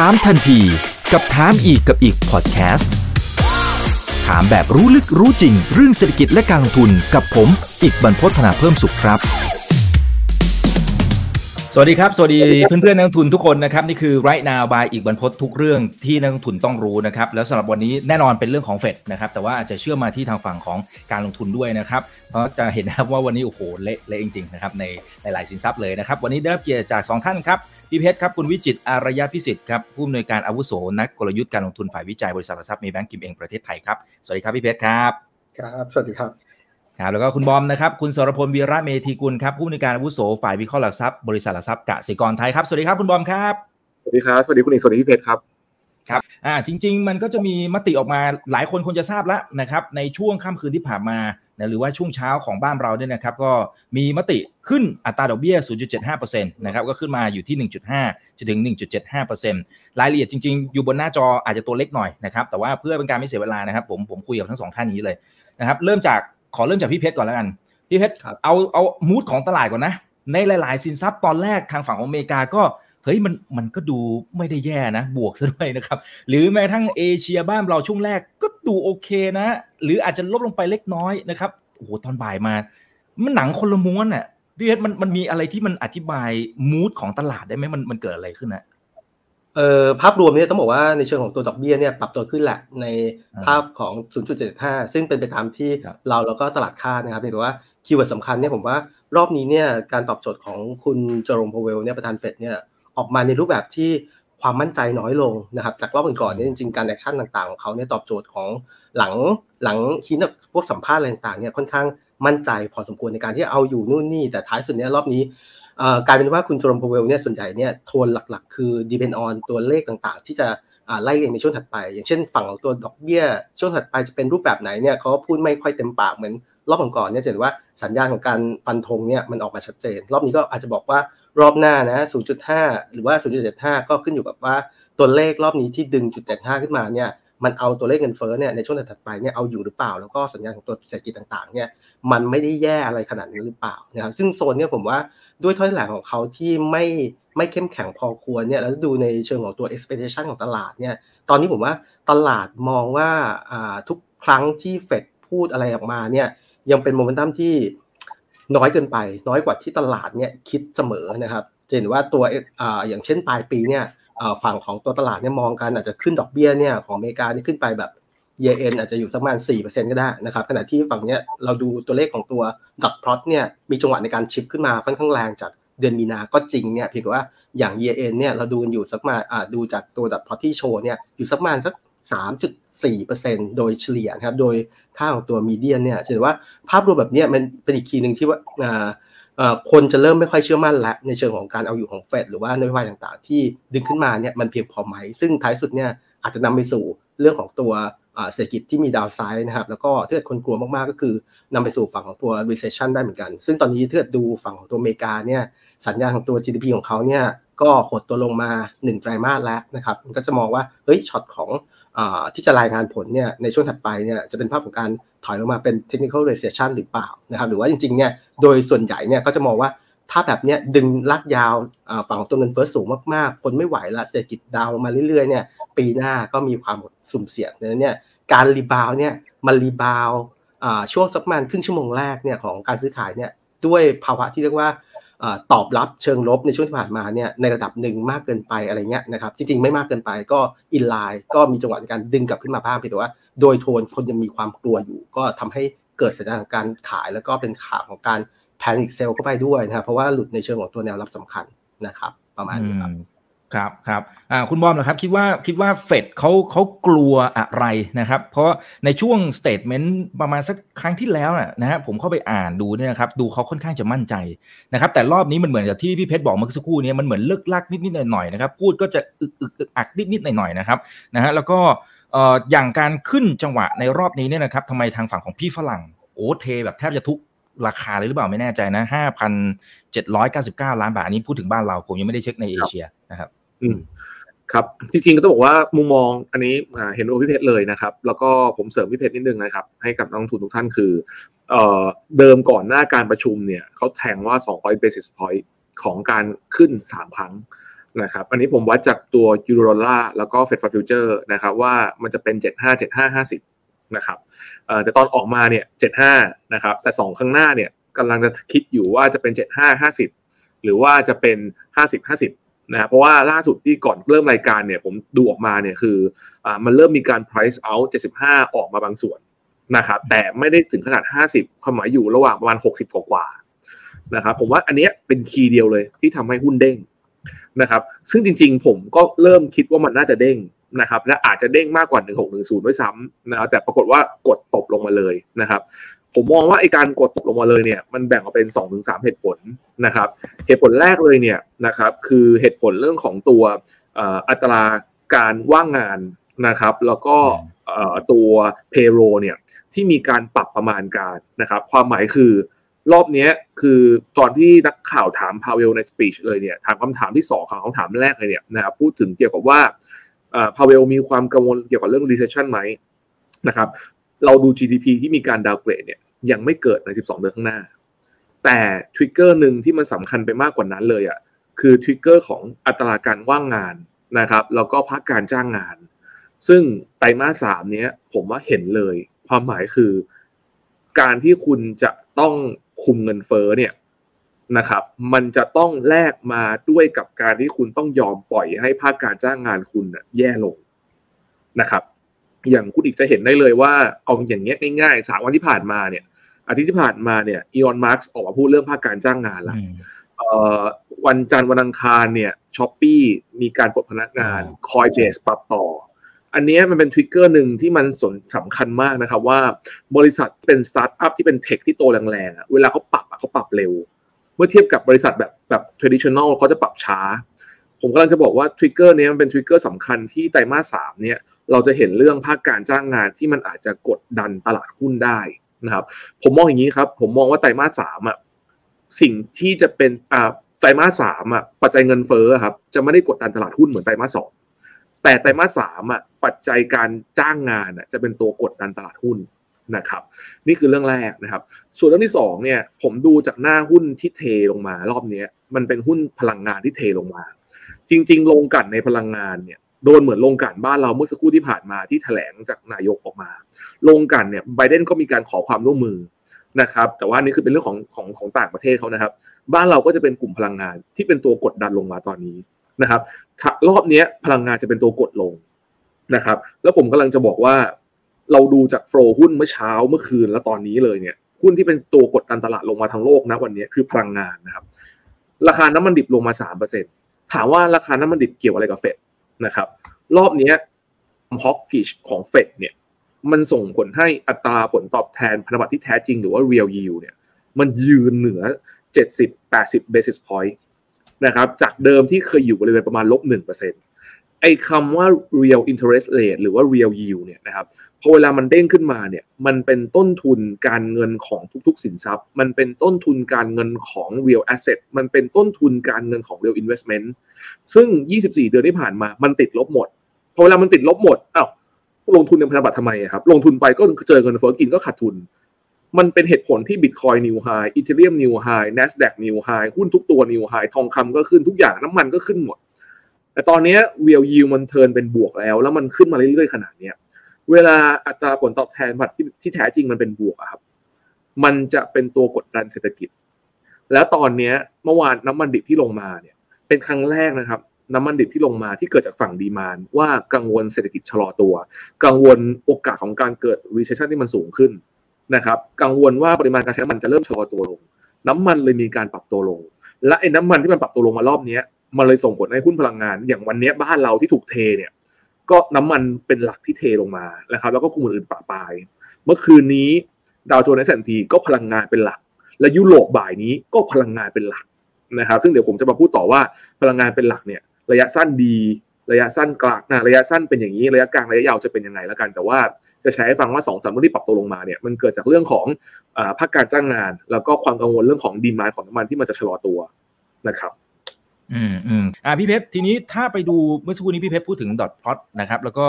ถามทันทีกับถามอีกกับอีกพอดแคสต์ถามแบบรู้ลึกรู้จริง เรื่องเศรษฐกิจและการลงทุนกับผม อีกบรรพฒนาเพิ่มสุขครับ สวัสดีครับ สวัสดีเพื่อนเพื่อนนักลงทุนทุกคนนะครับ นี่คือ right now by อีกบรรพททุกเรื่องที่นักลงทุนต้องรู้นะครับ แล้วสำหรับวันนี้แน่นอนเป็นเรื่องของเฟดนะครับแต่ว่าอาจจะเชื่อมมาที่ทางฝั่งของการลงทุนด้วยนะครับ เพราะจะเห็นนะครับว่าวันนี้โอ้โหเละเละจริงๆนะครับใหลายสินทรัพย์เลยนะครับวันนี้ได้รับเกียรติจาก 2 ท่านครับ พี่เพชรครับคุณวิจิตรอารยพิสิทธิ์ครับผู้อำนวยการอาวุโสนักกลยุทธ์การลงทุนฝ่ายวิจัยบริษัทหลักทรัพย์เมย์แบงก์กิมเอ็งประเทศไทยครับสวัสดีครับพี่เพชรครับครับสวัสดีครับครับแล้วก็คุณบอมนะครับคุณสรพลวีระเมธีกุลครับผู้อำนวยการอาวุโสฝ่ายวิเคราะห์หลักทรัพย์บริษัทหลักทรัพย์กสิกรไทยครับสวัสดีครับคุณบอมครับสวัสดีครับสวัสดีคุณเอกสวัสดีพี่เพชรครับครับอ่าจริง ๆ มันก็จะมีมติออกมาหลายคนคงจะทราบแล้วนะครับในช่วงค่ำคืนที่ผ่านมา นะหรือว่าช่วงเช้าของบ้านเราเนี่ยนะครับก็มีมติขึ้นอัตราดอกเบี้ย 0.75%นะครับก็ขึ้นมาอยู่ที่ 1.5จนถึง 1.75%รายละเอียดจริงๆ อยู่บนหน้าจออาจจะตัวเล็กหน่อยนะครับแต่ว่าเพื่อเป็นการไม่เสียเวลานะครับผมผมคุยกับทั้งสองท่านนี้เลยนะครับเริ่มจากขอเริ่มจากพี่เพชรก่อนแล้วกันพี่เพชรเอาเอามูดของตลาดก่อนนะในหลาย ๆ สินทรัพย์ตอนแรกทางฝั่งของอเมริกาก็ เฮ้ยมันมันก็ดูไม่ได้แย่นะ บวกซะด้วยนะครับ หรือแม้ทั้งเอเชียบ้านเราช่วงแรกก็ดูโอเคนะ หรืออาจจะลดลงไปเล็กน้อยนะครับโอ้โหตอนบ่ายมา มันหนังคนละม้วนอะพี่เพชรมันมันมีอะไรที่มันอธิบาย mood ของตลาดได้ไหมมันมันเกิดอะไรขึ้นนะเอ่อภาพรวมเนี่ยต้องบอกว่าในเชิงของตัวดอกเบี้ยเนี่ยปรับตัวขึ้นแหละในภาพของ 0.75 ซึ่งเป็นไปตามที่เราแล้วก็ตลาดคาดนะครับแต่ว่า keyword สำคัญเนี่ยผมว่ารอบนี้เนี่ยการตอบโจทย์ของคุณเจอร์โรมพาวเวลเนี่ยประธานเฟดเนี่ย ออกมาในรูปแบบที่ความมั่นใจน้อยลงนะครับจากรอบก่อนๆเนี่ยจริงๆการ action ต่างๆของเขาเนี่ยตอบโจทย์ของหลังหลังทีนพวกสัมภาษณ์อะไรต่างๆเนี่ยค่อนข้างมั่นใจพอสมควรในการที่เอาอยู่นู่นนี่แต่ท้ายสุดเนี่ยรอบนี้กลายเป็นว่าคุณเจอโรมพาวเวลเนี่ยส่วนใหญ่เนี่ยโทนหลักๆ คือ depend on ตัวเลขต่างๆ ที่จะไล่เรียงในช่วงถัดไป อย่างเช่นฝั่งของตัวดอกเบี้ย ช่วงถัดไปจะเป็นรูปแบบไหนเนี่ยเขาพูดไม่ค่อยเต็มปากเหมือนรอบก่อนๆเนี่ยจะเห็นว่าสัญญาณของการฟันธงเนี่ยมันออกมาชัดเจน รอบนี้ก็อาจจะบอกว่า รอบหน้านะ 0.5 หรือว่า 0.75 ก็ขึ้นอยู่กับว่าตัวเลขรอบนี้ที่ดึงจุด75 ขึ้นมาเนี่ย มันเอาตัวเลขเงินเฟ้อเนี่ยในช่วงถัดไปเนี่ยเอาอยู่หรือเปล่า แล้วก็สัญญาณของตัวเศรษฐกิจต่างๆเนี่ย มันไม่ได้แย่อะไรขนาดนี้หรือเปล่านะครับ ซึ่งโซนเนี่ยผมว่าด้วยถ้อยแถลงของเขาที่ไม่ไม่เข้มแข็งพอควรเนี่ย แล้วดูในเชิงของตัว expectation ของตลาดเนี่ย ตอนนี้ผมว่าตลาดมองว่าทุกครั้งที่เฟดพูดอะไรออกมาเนี่ย ยังเป็นโมเมนตัมที่ น้อยเกินไป น้อยกว่าที่ตลาดเนี่ยคิดเสมอนะครับเห็นว่าตัวออย่างเช่นปลายปีเนี่ยฝั่งของตัวตลาดเนี่ยมองกันอาจจะขึ้นดอกเบี้ยเนี่ยของอเมริกานี่ขึ้นไปแบบเยเอ็นอาจจะอยู่สักประมาณ4%ก็ได้นะครับขณะที่ฝั่งเนี้ยเราดูตัวเลขของตัวดอทพลอตเนี่ยมีจังหวะในการชิฟขึ้นมาค่อนข้างแรงจากเดือนมีนาก็จริงเนี่ยเพียงว่าอย่างเยเอ็นเนี่ยเราดูกันอยู่สักมาดูจากตัวดอทพลอตที่โชว์เนี่ยอยู่สักประมาณสัก 3.4%โดยเฉลี่ยครับ โดยค่าของตัวมีเดียนเนี่ยเห็นว่าภาพรวมแบบนี้มันเป็นอีกคีย์หนึ่งที่ว่าคนจะเริ่มไม่ค่อยเชื่อมั่นแล้วในเชิงของการเอาอยู่ของเฟดหรือว่านโยบายต่างๆ ที่ดึงขึ้นมาเนี่ยมันเพียงพอไหม ซึ่งท้ายสุดเนี่ยอาจจะนำไปสู่เรื่องของตัวเศรษฐกิจที่มีดาวไซด์นะครับ แล้วก็ถ้าเกิดคนกลัวมากๆก็คือนำไปสู่ฝั่งของตัว recession ได้เหมือนกัน ซึ่งตอนนี้ถ้าเกิดดูฝั่งของตัวอเมริกาเนี่ยสัญญาณของตัว GDP ของเขาเนี่ยก็หดตัวลงมา1ไตรมาสแล้วนะครับก็จะมองว่าเฮ้ยช็อตของ ที่จะรายงานผลเนี่ยในช่วงถัดไปเนี่ยจะเป็นภาพของการถอยลงมาเป็น technical recession หรือเปล่านะครับหรือว่าจริงๆเนี่ยโดยส่วนใหญ่เนี่ยก็จะมองว่าถ้าแบบเนี้ยดึงลากยาวฝั่งของตัวเงินเฟ้อสูงมากๆ คนไม่ไหวละเศรษฐกิจ down มาเรื่อยๆเนี่ยปีหน้าก็มีความสุ่มเสี่ยงดังนั้นเนี่ยการ rebound เนี่ยมัน rebound ช่วงสักประมาณครึ่งชั่วโมงแรกเนี่ยของการซื้อขายเนี่ยด้วยภาวะที่เรียกว่า ตอบรับเชิงลบในช่วงที่ผ่านมาเนี่ยในระดับหนึ่งมากเกินไปอะไรเงี้ยนะครับจริงๆไม่มากเกินไปก็อินไลน์ก็มีจังหวะในการดึงกลับขึ้นมาบ้างเพียงแต่ว่า โดยโทนคนยังมีความกลัวอยู่ ก็ทำให้เกิดสถานการณ์ขายแล้วก็เป็นข่าวของการแพนิคเซลเข้าไปด้วยนะครับเพราะว่าหลุดในเชิงของตัวแนวรับสำคัญนะครับ ประมาณนี้ครับ ครับครับคุณบอมนะครับคิดว่าคิดว่าเฟดเขาเขากลัวอะไรนะครับ เพราะในช่วง statement ประมาณสักครั้งที่แล้วนะฮะผมเข้าไปอ่านดูเนี่ยนะครับดูเขาค่อนข้างจะมั่นใจนะครับ แต่รอบนี้มันเหมือนกับที่พี่เพชรบอกเมื่อสักครู่นี้มันเหมือนเลิ่กลั่กนิดนิดหน่อยหน่อยนะครับ พูดก็จะอึกอึกอึกอักนิดนิดหน่อยหน่อยนะครับนะฮะแล้วก็อย่างการขึ้นจังหวะในรอบนี้เนี่ยนะครับทำไมทางฝั่งของพี่ฝรั่งโอ้เทแบบแทบจะทุกราคาเลยหรือเปล่าไม่แน่ใจนะห้าพันเจ็ดร้อยเก้าสิบเก้าล้านบาทอันนี้พูดถึงบ้านเราผมยังไม่ได้เช็คในเอเชียนะครับ ครับจริงๆก็ต้องบอกว่ามุมมองอันนี้เห็นโอ้พี่เพชรเลยนะครับ แล้วก็ผมเสริมพี่เพชรนิดนึงนะครับ ให้กับนักลงทุนทุกท่านคือเออเดิมก่อนหน้าการประชุมเนี่ยเขาแทงว่า200 basis point ของการขึ้น 3 ครั้งนะครับอันนี้ผมวัดจากตัว Eurodollar แล้วก็ Fed Fund Future นะครับว่ามันจะเป็น 75 75 50นะครับแต่ตอนออกมาเนี่ย75นะครับแต่ 2 ข้างหน้าเนี่ยกำลังจะคิดอยู่ว่าจะเป็น 75 50 หรือว่าจะเป็น 50 50 นะเพราะว่าล่าสุดที่ก่อนเริ่มรายการเนี่ยผมดูออกมาเนี่ยคืออ่ามันเริ่มมีการ price out 75 ออกมาบางส่วนนะครับแต่ไม่ได้ถึงขนาด 50 ความหมายอยู่ระหว่างประมาณ 60 กว่าๆนะครับผมว่าอันนี้เป็นคีย์เดียวเลยที่ทำให้หุ้นเด้งนะครับซึ่งจริงๆ ผมก็เริ่มคิดว่ามันน่าจะเด้งนะครับและอาจจะเด้งมากกว่า 1610 ด้วยซ้ำนะแต่ปรากฏว่ากดตบลงมาเลยนะครับ ผมมองว่าไอการกดตกลงมาเลยเนี่ยมันแบ่งออกเป็น2อถึงสเหตุผลนะครับ เหตุผลแรกเลยเนี่ยนะครับคือเหตุผลเรื่องของตัวอัตราการว่างงานนะครับ แล้วก็ตัว payroll เนี่ยที่มีการปรับประมาณการนะครับ ความหมายคือรอบนี้คือตอนที่นักข่าวถามพาวเวลในสปีชเลยเนี่ยถามคำถามที่สองของคำถามแรกเลยเนี่ยนะครับพูดถึงเกี่ยวกับว่าพาวเวลมีความกังวลเกี่ยวกับเรื่อง recession ไหมนะครับเราดู GDP ที่มีการดาวเกรดเนี่ย ยังไม่เกิดใน 12 เดือนข้างหน้า แต่ trigger หนึ่งที่มันสำคัญไปมากกว่านั้นเลยอะคือ trigger ของอัตราการว่างงานนะครับแล้วก็ภาคการจ้างงาน ซึ่งไตรมาสสามเนี้ยผมว่าเห็นเลย ความหมายคือ การที่คุณจะต้องคุมเงินเฟ้อเนี่ยนะครับ มันจะต้องแลกมาด้วยกับการที่คุณต้องยอมปล่อยให้ภาคการจ้างงานคุณแย่ลงนะครับ อย่างคุณอีกจะเห็นได้เลยว่าเอาอย่างเงี้ยง่ายๆสามวันที่ผ่านมาเนี่ย อาทิตย์ที่ผ่านมาเนี่ย Elon Musk ออกมาพูดเรื่องภาคการจ้างงานแล้ววันจันทร์วันอังคารเนี่ย Shopee มีการปลดพนักงาน Coinbase ปรับต่อ อันนี้มันเป็น trigger หนึ่งที่มันสนสำคัญมากนะครับว่าบริษัทเป็นสตาร์ทอัพที่เป็น tech ที่โตแรงๆเวลาเขาปรับเขาปรับเร็ว เมื่อเทียบกับบริษัทแบบแบบ traditional เขาจะปรับช้า ผมกำลังจะบอกว่าทริกเกอร์นี้มันเป็นทริกเกอร์สำคัญที่ไตรมาสสามเนี่ยเราจะเห็นเรื่องภาคการจ้างงานที่มันอาจจะกดดันตลาดหุ้นได้ นะครับผมมองอย่างนี้ครับ ผมมองว่าไตรมาสสามอะสิ่งที่จะเป็นอ่าไตรมาสสามอะปัจจัยเงินเฟ้อครับจะไม่ได้กดดันตลาดหุ้นเหมือนไตรมาสสองแต่ไตรมาสสามอะปัจจัยการจ้างงานอะจะเป็นตัวกดดันตลาดหุ้นนะครับ นี่คือเรื่องแรกนะครับ ส่วนเรื่องที่สองเนี่ยผมดูจากหน้าหุ้นที่เทลงมารอบนี้มันเป็นหุ้นพลังงานที่เทลงมา จริง ๆ ลงกันในพลังงานเนี่ย โดนเหมือนลงกันบ้านเราเมื่อสักครู่ที่ผ่านมาที่แถลงจากนายกออกมา ลงกันเนี่ยไบเดนก็มีการขอความร่วมมือนะครับ แต่ว่านี่คือเป็นเรื่องของของของต่างประเทศเขานะครับ บ้านเราก็จะเป็นกลุ่มพลังงานที่เป็นตัวกดดันลงมาตอนนี้นะครับรอบนี้พลังงานจะเป็นตัวกดลงนะครับ แล้วผมกำลังจะบอกว่า เราดูจากโฟล์หุ้นเมื่อเช้าเมื่อคืนแล้วตอนนี้เลยเนี่ยหุ้นที่เป็นตัวกดดันตลาดลงมาทั้งโลกนะวันนี้คือพลังงานนะครับ ราคาน้ำมันดิบลงมาสามเปอร์เซ็นถามว่าราคาน้ำมันดิบเกี่ยวอะไรกับเฟด นะครับ รอบนี้ฮอกพิชของเฟดเนี่ย มันส่งผลให้อัตราผลตอบแทนพันธบัตรที่แท้จริงหรือว่า real yield เนี่ย มันยืนเหนือ 70-80 basis point นะครับ จากเดิมที่เคยอยู่บริเวณประมาณลบ1% ไอ้คำว่า real interest rate หรือว่า real yield เนี่ยนะครับพอเวลามันเด้งขึ้นมาเนี่ยมันเป็นต้นทุนการเงินของทุกๆ สินทรัพย์ มันเป็นต้นทุนการเงินของ real asset มันเป็นต้นทุนการเงินของ real investment ซึ่ง 24 เดือนที่ผ่านมามันติดลบหมดพอเวลามันติดลบหมดอ้าวลงทุนในพันธบัตรทำไมครับ ลงทุนไปก็เจอเงินเฟ้อกินก็ขาดทุน มันเป็นเหตุผลที่ Bitcoin new high Ethereum new high Nasdaq new high หุ้นทุกตัว new high ทองคำก็ขึ้นทุกอย่างน้ำมันก็ขึ้นหมด แต่ตอนนี้เวียลยิวมันเทินเป็นบวกแล้ว แล้วมันขึ้นมาเรื่อยๆขนาดเนี้ยเวลาอัตราผลตอบแทนบัตรที่ที่แท้จริงมันเป็นบวกครับ มันจะเป็นตัวกดดันเศรษฐกิจ แล้วตอนนี้เมื่อวานน้ำมันดิบที่ลงมาเนี่ย เป็นครั้งแรกนะครับ น้ำมันดิบที่ลงมาที่เกิดจากฝั่งดีมานว่ากังวลเศรษฐกิจชะลอตัว กังวลโอกาสของการเกิด recession ที่มันสูงขึ้นนะครับ กังวลว่าปริมาณการใช้น้ำมันจะเริ่มชะลอตัวลง น้ำมันเลยมีการปรับตัวลง และไอ้น้ำมันที่มันปรับตัวลงมารอบนี้ มันเลยส่งผลให้หุ้นพลังงาน อย่างวันนี้บ้านเราที่ถูกเทเนี่ย ก็น้ำมันเป็นหลักที่เทลงมานะครับ แล้วก็กลุ่มอื่นๆปะปาย เมื่อคืนนี้ดาวโจนส์แอนด์ก็พลังงานเป็นหลัก และยุโรปบ่ายนี้ก็พลังงานเป็นหลักนะครับ ซึ่งเดี๋ยวผมจะมาพูดต่อว่าพลังงานเป็นหลักเนี่ย ระยะสั้นดี ระยะสั้นกลางนะระยะสั้นเป็นอย่างนี้ระยะกลางระยะยาวจะเป็นยังไงแล้วกันแต่ว่าจะใช้ให้ฟังว่าสองสามเรื่องที่ปรับตัวลงมาเนี่ยมันเกิดจากเรื่องของอภาคการจ้างงาน แล้วก็ความกังวลเรื่องของดีมานของน้ำมันที่มันจะชะลอตัวนะครับ อืมอืมอ่าพี่เพชรทีนี้ถ้าไปดูเมื่อสักครู่นี้พี่เพชรพูดถึงดอทพลอตนะครับแล้วก็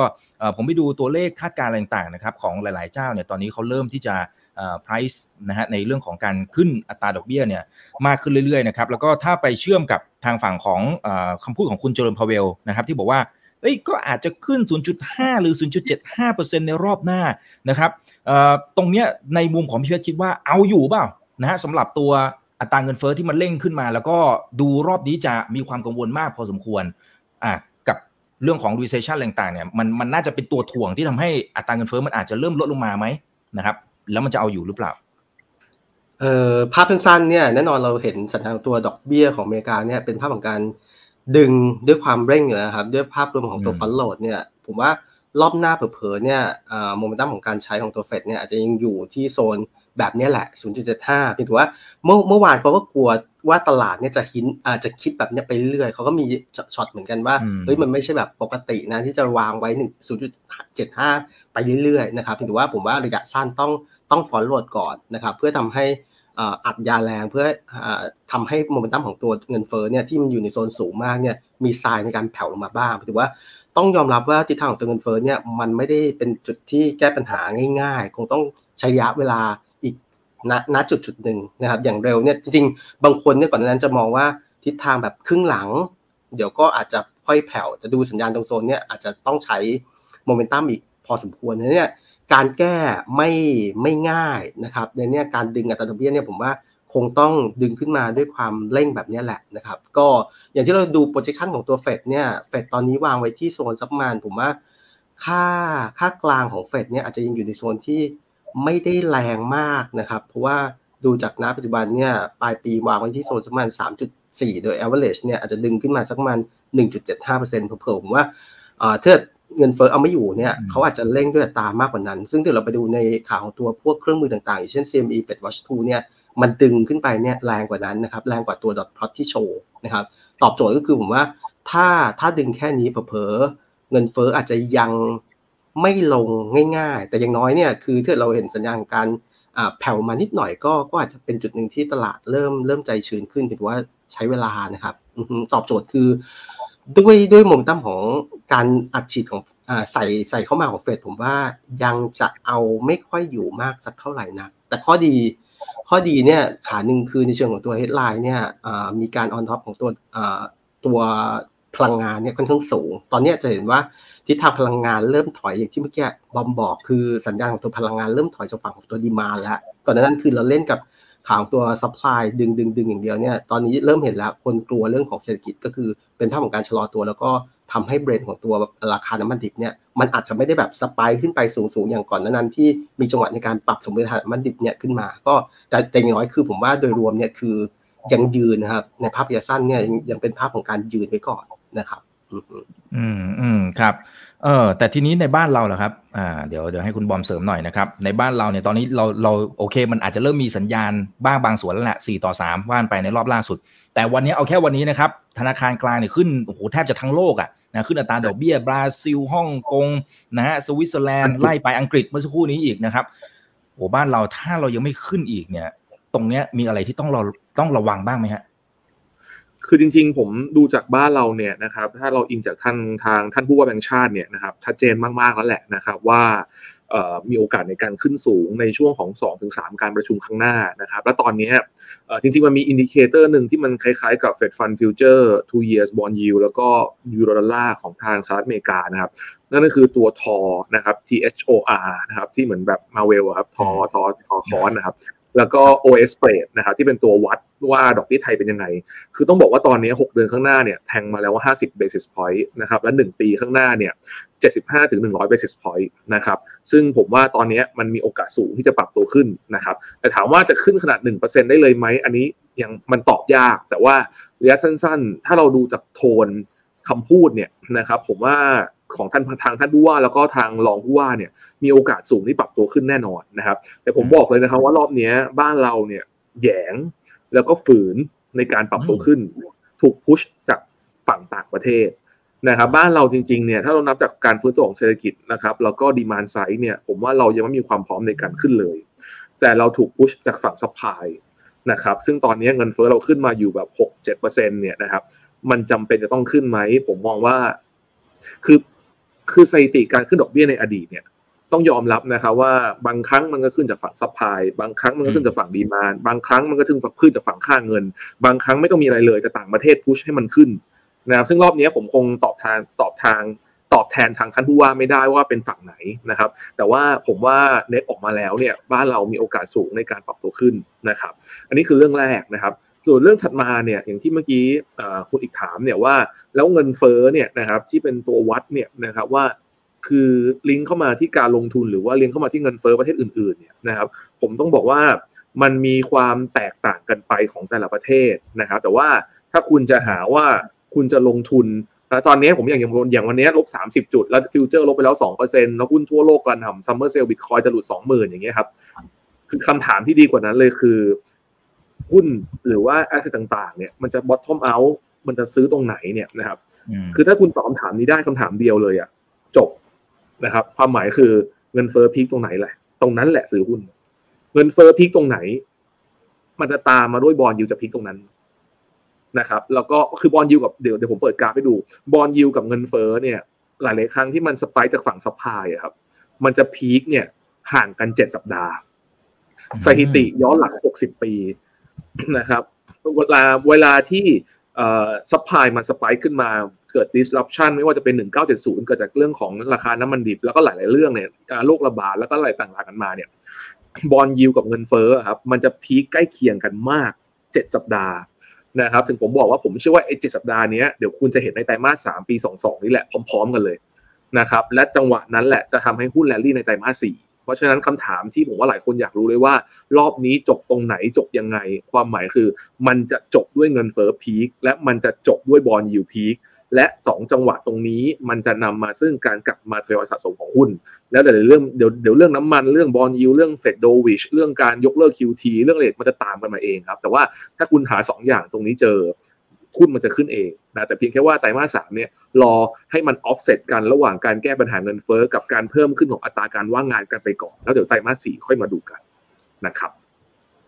ผมไปดูตัวเลขคาดการณ์อะไรต่างๆนะครับของหลายๆเจ้าเนี่ยตอนนี้เขาเริ่มที่จะเอ่อ price นะฮะในเรื่องของการขึ้นอัตราดอกเบี้ยเนี่ยมากขึ้นเรื่อยๆนะครับแล้วก็ถ้าไปเชื่อมกับทางฝั่งของอ่อคำพูดของคุณเจอร์นพาเวลนะครับที่บอกว่าเอ้ยก็อาจจะขึ้น 0.5 หรือ 0.75%ในรอบหน้านะครับเอ่อตรงเนี้ยในมุมของพี่เพชรคิดว่าเอาอยู่เปล่านะฮะสำหรับตัว อัตราเงินเฟ้อที่มันเร่งขึ้นมา แล้วก็ดูรอบนี้จะมีความกังวลมากพอสมควรอะกับเรื่องของ recession อะไรต่างๆเนี่ยมันมันน่าจะเป็นตัวถ่วงที่ทำให้อัตราเงินเฟ้อมันอาจจะเริ่มลดลงมาไหมนะครับแล้วมันจะเอาอยู่หรือเปล่าเอ่อภาพสั้นๆเนี่ยแน่นอนเราเห็นสัญญาณตัวดอกเบี้ยของอเมริกาเนี่ยเป็นภาพของการดึงด้วยความเร่งอยู่นะครับด้วยภาพรวมของตัวอืม front load เนี่ยผมว่ารอบหน้าเผลอๆเนี่ยโมเมนตัมของการใช้ของตัวเฟดเนี่ยอาจจะยังอยู่ที่โซน แบบเนี้ยแหละ 0.75เพียงแต่ว่าเมื่อเมื่อวานเขาก็กลัวว่าตลาดเนี่ยจะ hint อาจจะคิดแบบเนี้ยไปเรื่อยเขาก็มีช็อตเหมือนกันว่าอืมเฮ้ยมันไม่ใช่แบบปกตินะที่จะวางไว้1 0.75 ไปเรื่อยๆนะครับเพียงแต่ว่าผมว่าระยะสั้นต้องต้อง front load ก่อนนะครับเพื่อทำให้เอ่ออัดยาแรงเพื่อเอ่อทำให้โมเมนตัมของตัวเงินเฟ้อเนี่ยที่มันอยู่ในโซนสูงมากเนี่ยมีทรายในการแผ่วลงมาบ้างถือว่าต้องยอมรับว่าทิศทางของตัวเงินเฟ้อเนี่ยมันไม่ได้เป็นจุดที่แก้ปัญหาง่าย ๆ คงต้องใช้ระยะเวลาอีก ณณจุดจุดหนึ่งนะครับ อย่างเร็วเนี่ยจริงๆ บางคนเนี่ยก่อนนั้นจะมองว่าทิศทางแบบครึ่งหลัง เดี๋ยวก็อาจจะค่อยแผ่วแต่ดูสัญญาณตรงโซนเนี่ยอาจจะต้องใช้โมเมนตัมอีกพอสมควรนะเนี่ยการแก้ไม่ไม่ง่ายนะครับในเนี้ยการดึงอัตราดอกเบี้ยเนี่ยผมว่าคงต้องดึงขึ้นมาด้วยความเร่งแบบนี้แหละนะครับ ก็อย่างที่เราดู projection ของตัวเฟดเนี่ยเฟดตอนนี้วางไว้ที่โซนสักประมาณผมว่าค่าค่ากลางของเฟดเนี่ยอาจจะยังอยู่ในโซนที่ ไม่ได้แรงมากนะครับ เพราะว่าดูจากณปัจจุบันเนี่ยปลายปีวางไว้ที่โซนสักประมาณ3.4 โดย average เนี่ยอาจจะดึงขึ้นมาสักประมาณ1.75%เผลอๆผมว่าอ่าถ้าเงินเฟ้อเอาไม่อยู่เนี่ยอืมเขาอาจจะเร่งด้วยอัตรามากกว่านั้น ซึ่งถ้าเราไปดูในข่าวของตัวพวกเครื่องมือต่างๆอย่างเช่น CME Fed Watch 2เนี่ยมันดึงขึ้นไปเนี่ยแรงกว่านั้นนะครับแรงกว่าตัว dot plot ที่โชว์นะครับตอบโจทย์ก็คือผมว่าถ้าถ้าดึงแค่นี้เผลอๆเงินเฟ้ออาจจะยัง ไม่ลงง่ายๆ แต่อย่างน้อยเนี่ยคือถ้าเราเห็นสัญญาณการแผ่วมานิดหน่อยก็ก็อาจจะเป็นจุดหนึ่งที่ตลาดเริ่มเริ่มใจชื้นขึ้นถือว่าใช้เวลานะครับตอบโจทย์คือด้วยด้วยมเมตั้มของการอัดฉีดของอใส่ใส่เข้ามาของเฟดผมว่ายังจะเอาไม่ค่อยอยู่มากสักเท่าไหร่นักแต่ข้อดีข้อดีเนี่ยขาหนึ่งคือในเชิงของตัว headline เนี่ยมีการ on top ของตัวตัวพลังงานเนี่ยค่อนข้างสูง ตอนนี้จะเห็นว่า ทิศทางพลังงานเริ่มถอยอย่างที่เมื่อกี้บอมบอกคือสัญญาณของตัวพลังงานเริ่มถอยจากฝั่งของตัวดีมาแล้วก่อนหน้านั้นคือเราเล่นกับข่าวของตัว supply ดึงดึงดึงอย่างเดียวเนี่ยตอนนี้เริ่มเห็นแล้วคนกลัวเรื่องของเศรษฐกิจก็คือเป็นภาพของการชะลอตัว แล้วก็ทำให้เบรนของตัวราคาน้ำมันดิบเนี่ยมันอาจจะไม่ได้แบบสปายขึ้นไปสูงสูงๆอย่างก่อนหนานั้นที่มีจังหวะในการปรับสมดุลทางน้ำมันดิบเนี่ยขึ้นมา ก็แต่แต่อย่างน้อยคือผมว่าโดยรวมเนี่ยคือยังยืนนะครับในภาพระยะสั้นเนี่ยยังยังเป็นภาพของการยืนไว้ก่อนนะครับ อือฮึอืมอืมครับ เออแต่ทีนี้ในบ้านเราเหรอครับ อ่า เดี๋ยวเดี๋ยวให้คุณบอมเสริมหน่อยนะครับ ในบ้านเราเนี่ยตอนนี้เราเราโอเค มันอาจจะเริ่มมีสัญญาณบ้างบางส่วนแล้วแหละ4ต่อ3ว่านไปในรอบล่าสุด แต่วันนี้เอาแค่วันนี้นะครับ ธนาคารกลางเนี่ยขึ้นโอ้โหแทบจะทั้งโลกอะนะขึ้นอัตราดอกเบี้ยบราซิลฮ่องกงนะฮะสวิตเซอร์แลนด์ไล่ไปอังกฤษเมื่อสักครู่นี้อีกนะครับโอ้บ้านเราถ้าเรายังไม่ขึ้นอีกเนี่ย ตรงเนี้ยมีอะไรที่ต้องเราต้องระวังบ้างไหมฮะ คือจริงๆ ผมดูจากบ้านเราเนี่ยนะครับถ้าเราอิงจากท่านทางท่านผู้ว่าแบงค์ชาติเนี่ยนะครับชัดเจนมากๆแล้วแหละนะครับว่ามีโอกาสในการขึ้นสูงในช่วงของ 2-3 การประชุมข้างหน้านะครับ และตอนนี้จริงๆ มันมี indicator หนึ่งที่มันคล้ายๆกับ Fed Fund Future two years bond yield แล้วก็ Eurodollar ของทางสหรัฐอเมริกานะครับ นั่นก็คือตัวทอนะครับ T H O R นะครับที่เหมือนแบบมาเวลครับ Thor Thor Thor ค้อนนะครับ แล้วก็ OIS spread นะครับที่เป็นตัววัดว่าดอกเบี้ยไทยเป็นยังไง คือต้องบอกว่าตอนนี้ 6 เดือนข้างหน้าเนี่ยแทงมาแล้วว่า 50 basis point นะครับและ 1 ปีข้างหน้าเนี่ย75ถึง100 basis point นะครับซึ่งผมว่าตอนนี้มันมีโอกาสสูงที่จะปรับตัวขึ้นนะครับแต่ถามว่าจะขึ้นขนาด 1%ได้เลยไหมอันนี้ยังมันตอบยาก แต่ว่าระยะสั้นๆ ถ้าเราดูจากโทนคำพูดเนี่ยนะครับผมว่า ของท่านทางท่านผู้ว่าแล้วก็ทางรองผู้ว่าเนี่ยมีโอกาสสูงที่ปรับตัวขึ้นแน่นอนนะครับ แต่ผมบอกเลยนะครับว่ารอบนี้บ้านเราเนี่ยแย้งแล้วก็ฝืนในการปรับตัวขึ้น ถูก push จากฝั่งต่างประเทศนะครับบ้านเราจริงๆเนี่ยถ้าเรานับจากการฟื้นตัวของเศรษฐกิจนะครับแล้วก็ demand side เนี่ยผมว่าเรายังไม่มีความพร้อมในการขึ้นเลย แต่เราถูก push จากฝั่ง supply นะครับซึ่งตอนนี้เงินเฟ้อเราขึ้นมาอยู่แบบ6-7%เนี่ยนะครับมันจำเป็นจะต้องขึ้นไหม ผมมองว่า คือ คือสถิติการขึ้นดอกเบี้ยในอดีตเนี่ย ต้องยอมรับนะครับว่าบางครั้งมันก็ขึ้นจากฝั่ง supply บางครั้งมันก็ขึ้นจากฝั่ง demand บางครั้งมันก็ขึ้นขึ้นจากฝั่งค่าเงิน บางครั้งไม่ต้องมีอะไรเลยแต่ต่างประเทศ push ให้มันขึ้นนะครับซึ่งรอบนี้ผมคงตอบทางตอบทางตอบแทนทางท่านผู้ว่าไม่ได้ว่าเป็นฝั่งไหนนะครับ แต่ว่าผมว่าเน็ตออกมาแล้วเนี่ยบ้านเรามีโอกาสสูงในการปรับตัวขึ้นนะครับ อันนี้คือเรื่องแรกนะครับ ส่วนเรื่องถัดมาเนี่ยอย่างที่เมื่อกี้คุณอีกถามเนี่ยว่าแล้วเงินเฟ้อเนี่ยนะครับที่เป็นตัววัดเนี่ยนะครับว่าคือลิงก์เข้ามาที่การลงทุนหรือว่าลิงก์เข้ามาที่เงินเฟ้อประเทศอื่นๆเนี่ยนะครับผมต้องบอกว่ามันมีความแตกต่างกันไปของแต่ละประเทศนะครับแต่ว่าถ้าคุณจะหาว่าคุณจะลงทุนตอนนี้ผมอย่างอย่างวันนี้ลบสามสิบจุด แล้ว future ลบไปแล้วสองเปอร์เซ็นต์แล้วหุ้นทั่วโลกกันทำ summer sale Bitcoin จะหลุดสองหมื่นอย่างเงี้ยครับคือคำถามที่ดีกว่านั้นเลยคือ หุ้นหรือว่า asset ต่างๆเนี่ยมันจะ bottom outมันจะซื้อตรงไหนเนี่ยนะครับ คือถ้าคุณตอบคำถามนี้ได้คำถามเดียวเลยอะจบนะครับ ความหมายคือเงินเฟ้อ peak ตรงไหนแหละ ตรงนั้นแหละซื้อหุ้น เงินเฟ้อ peak ตรงไหน มันจะตามมาด้วย bond yield จะ peak ตรงนั้นนะครับ แล้วก็คือ bond yield กับเดี๋ยวเดี๋ยวผมเปิดกราฟให้ดู bond yield กับเงินเฟ้อเนี่ย หลายๆครั้งที่มัน spike จากฝั่ง supply ครับ มันจะ peak เนี่ยห่างกันเจ็ดสัปดาห์ สถิติย้อนหลังหกสิบปี นะครับ เวลาเวลาที่เอ่อ supply มัน spike ขึ้นมาเกิด disruption ไม่ว่าจะเป็น 1970 เกิดจากเรื่องของราคาน้ำมันดิบ แล้วก็หลาย ๆ เรื่องเนี่ยโรคระบาดแล้วก็อะไรต่าง ๆ กันมาเนี่ย bond yield กับเงินเฟ้อครับมันจะ peak ใกล้เคียงกันมากเจ็ดสัปดาห์นะครับถึงผมบอกว่าผมเชื่อว่าไอ้เจ็ดสัปดาห์นี้เดี๋ยวคุณจะเห็นในไตรมาสสามปีสองสองนี่แหละพร้อม ๆ กันเลยนะครับและจังหวะนั้นแหละจะทำให้หุ้นแรลลี่ในไตรมาสสี่ เพราะฉะนั้นคำถามที่ผมว่าหลายคนอยากรู้เลยว่า รอบนี้จบตรงไหนจบยังไง ความหมายคือ มันจะจบด้วยเงินเฟ้อพีคและมันจะจบด้วยบอลยูพีคและ 2 จังหวะตรงนี้มันจะนำมาซึ่งการกลับมาทยอยสะสมของหุ้น แล้วเดี๋ยวเรื่องเดี๋ยวเดี๋ยวเรื่องน้ำมันเรื่องบอลยูเรื่องเฟดโดวิชเรื่องการยกเลิก QT เรื่องเลทมันจะตามกันมาเองครับ แต่ว่าถ้าคุณหา 2 อย่างตรงนี้เจอ หุ้นมันจะขึ้นเองนะแต่เพียงแค่ว่าไตรมาสสามเนี่ยรอให้มันออฟเซตกันระหว่างการแก้ปัญหาเงินเฟ้อกับการเพิ่มขึ้นของอัตราการว่างงานกันไปก่อน แล้วเดี๋ยวไตรมาสสี่ค่อยมาดูกันนะครับ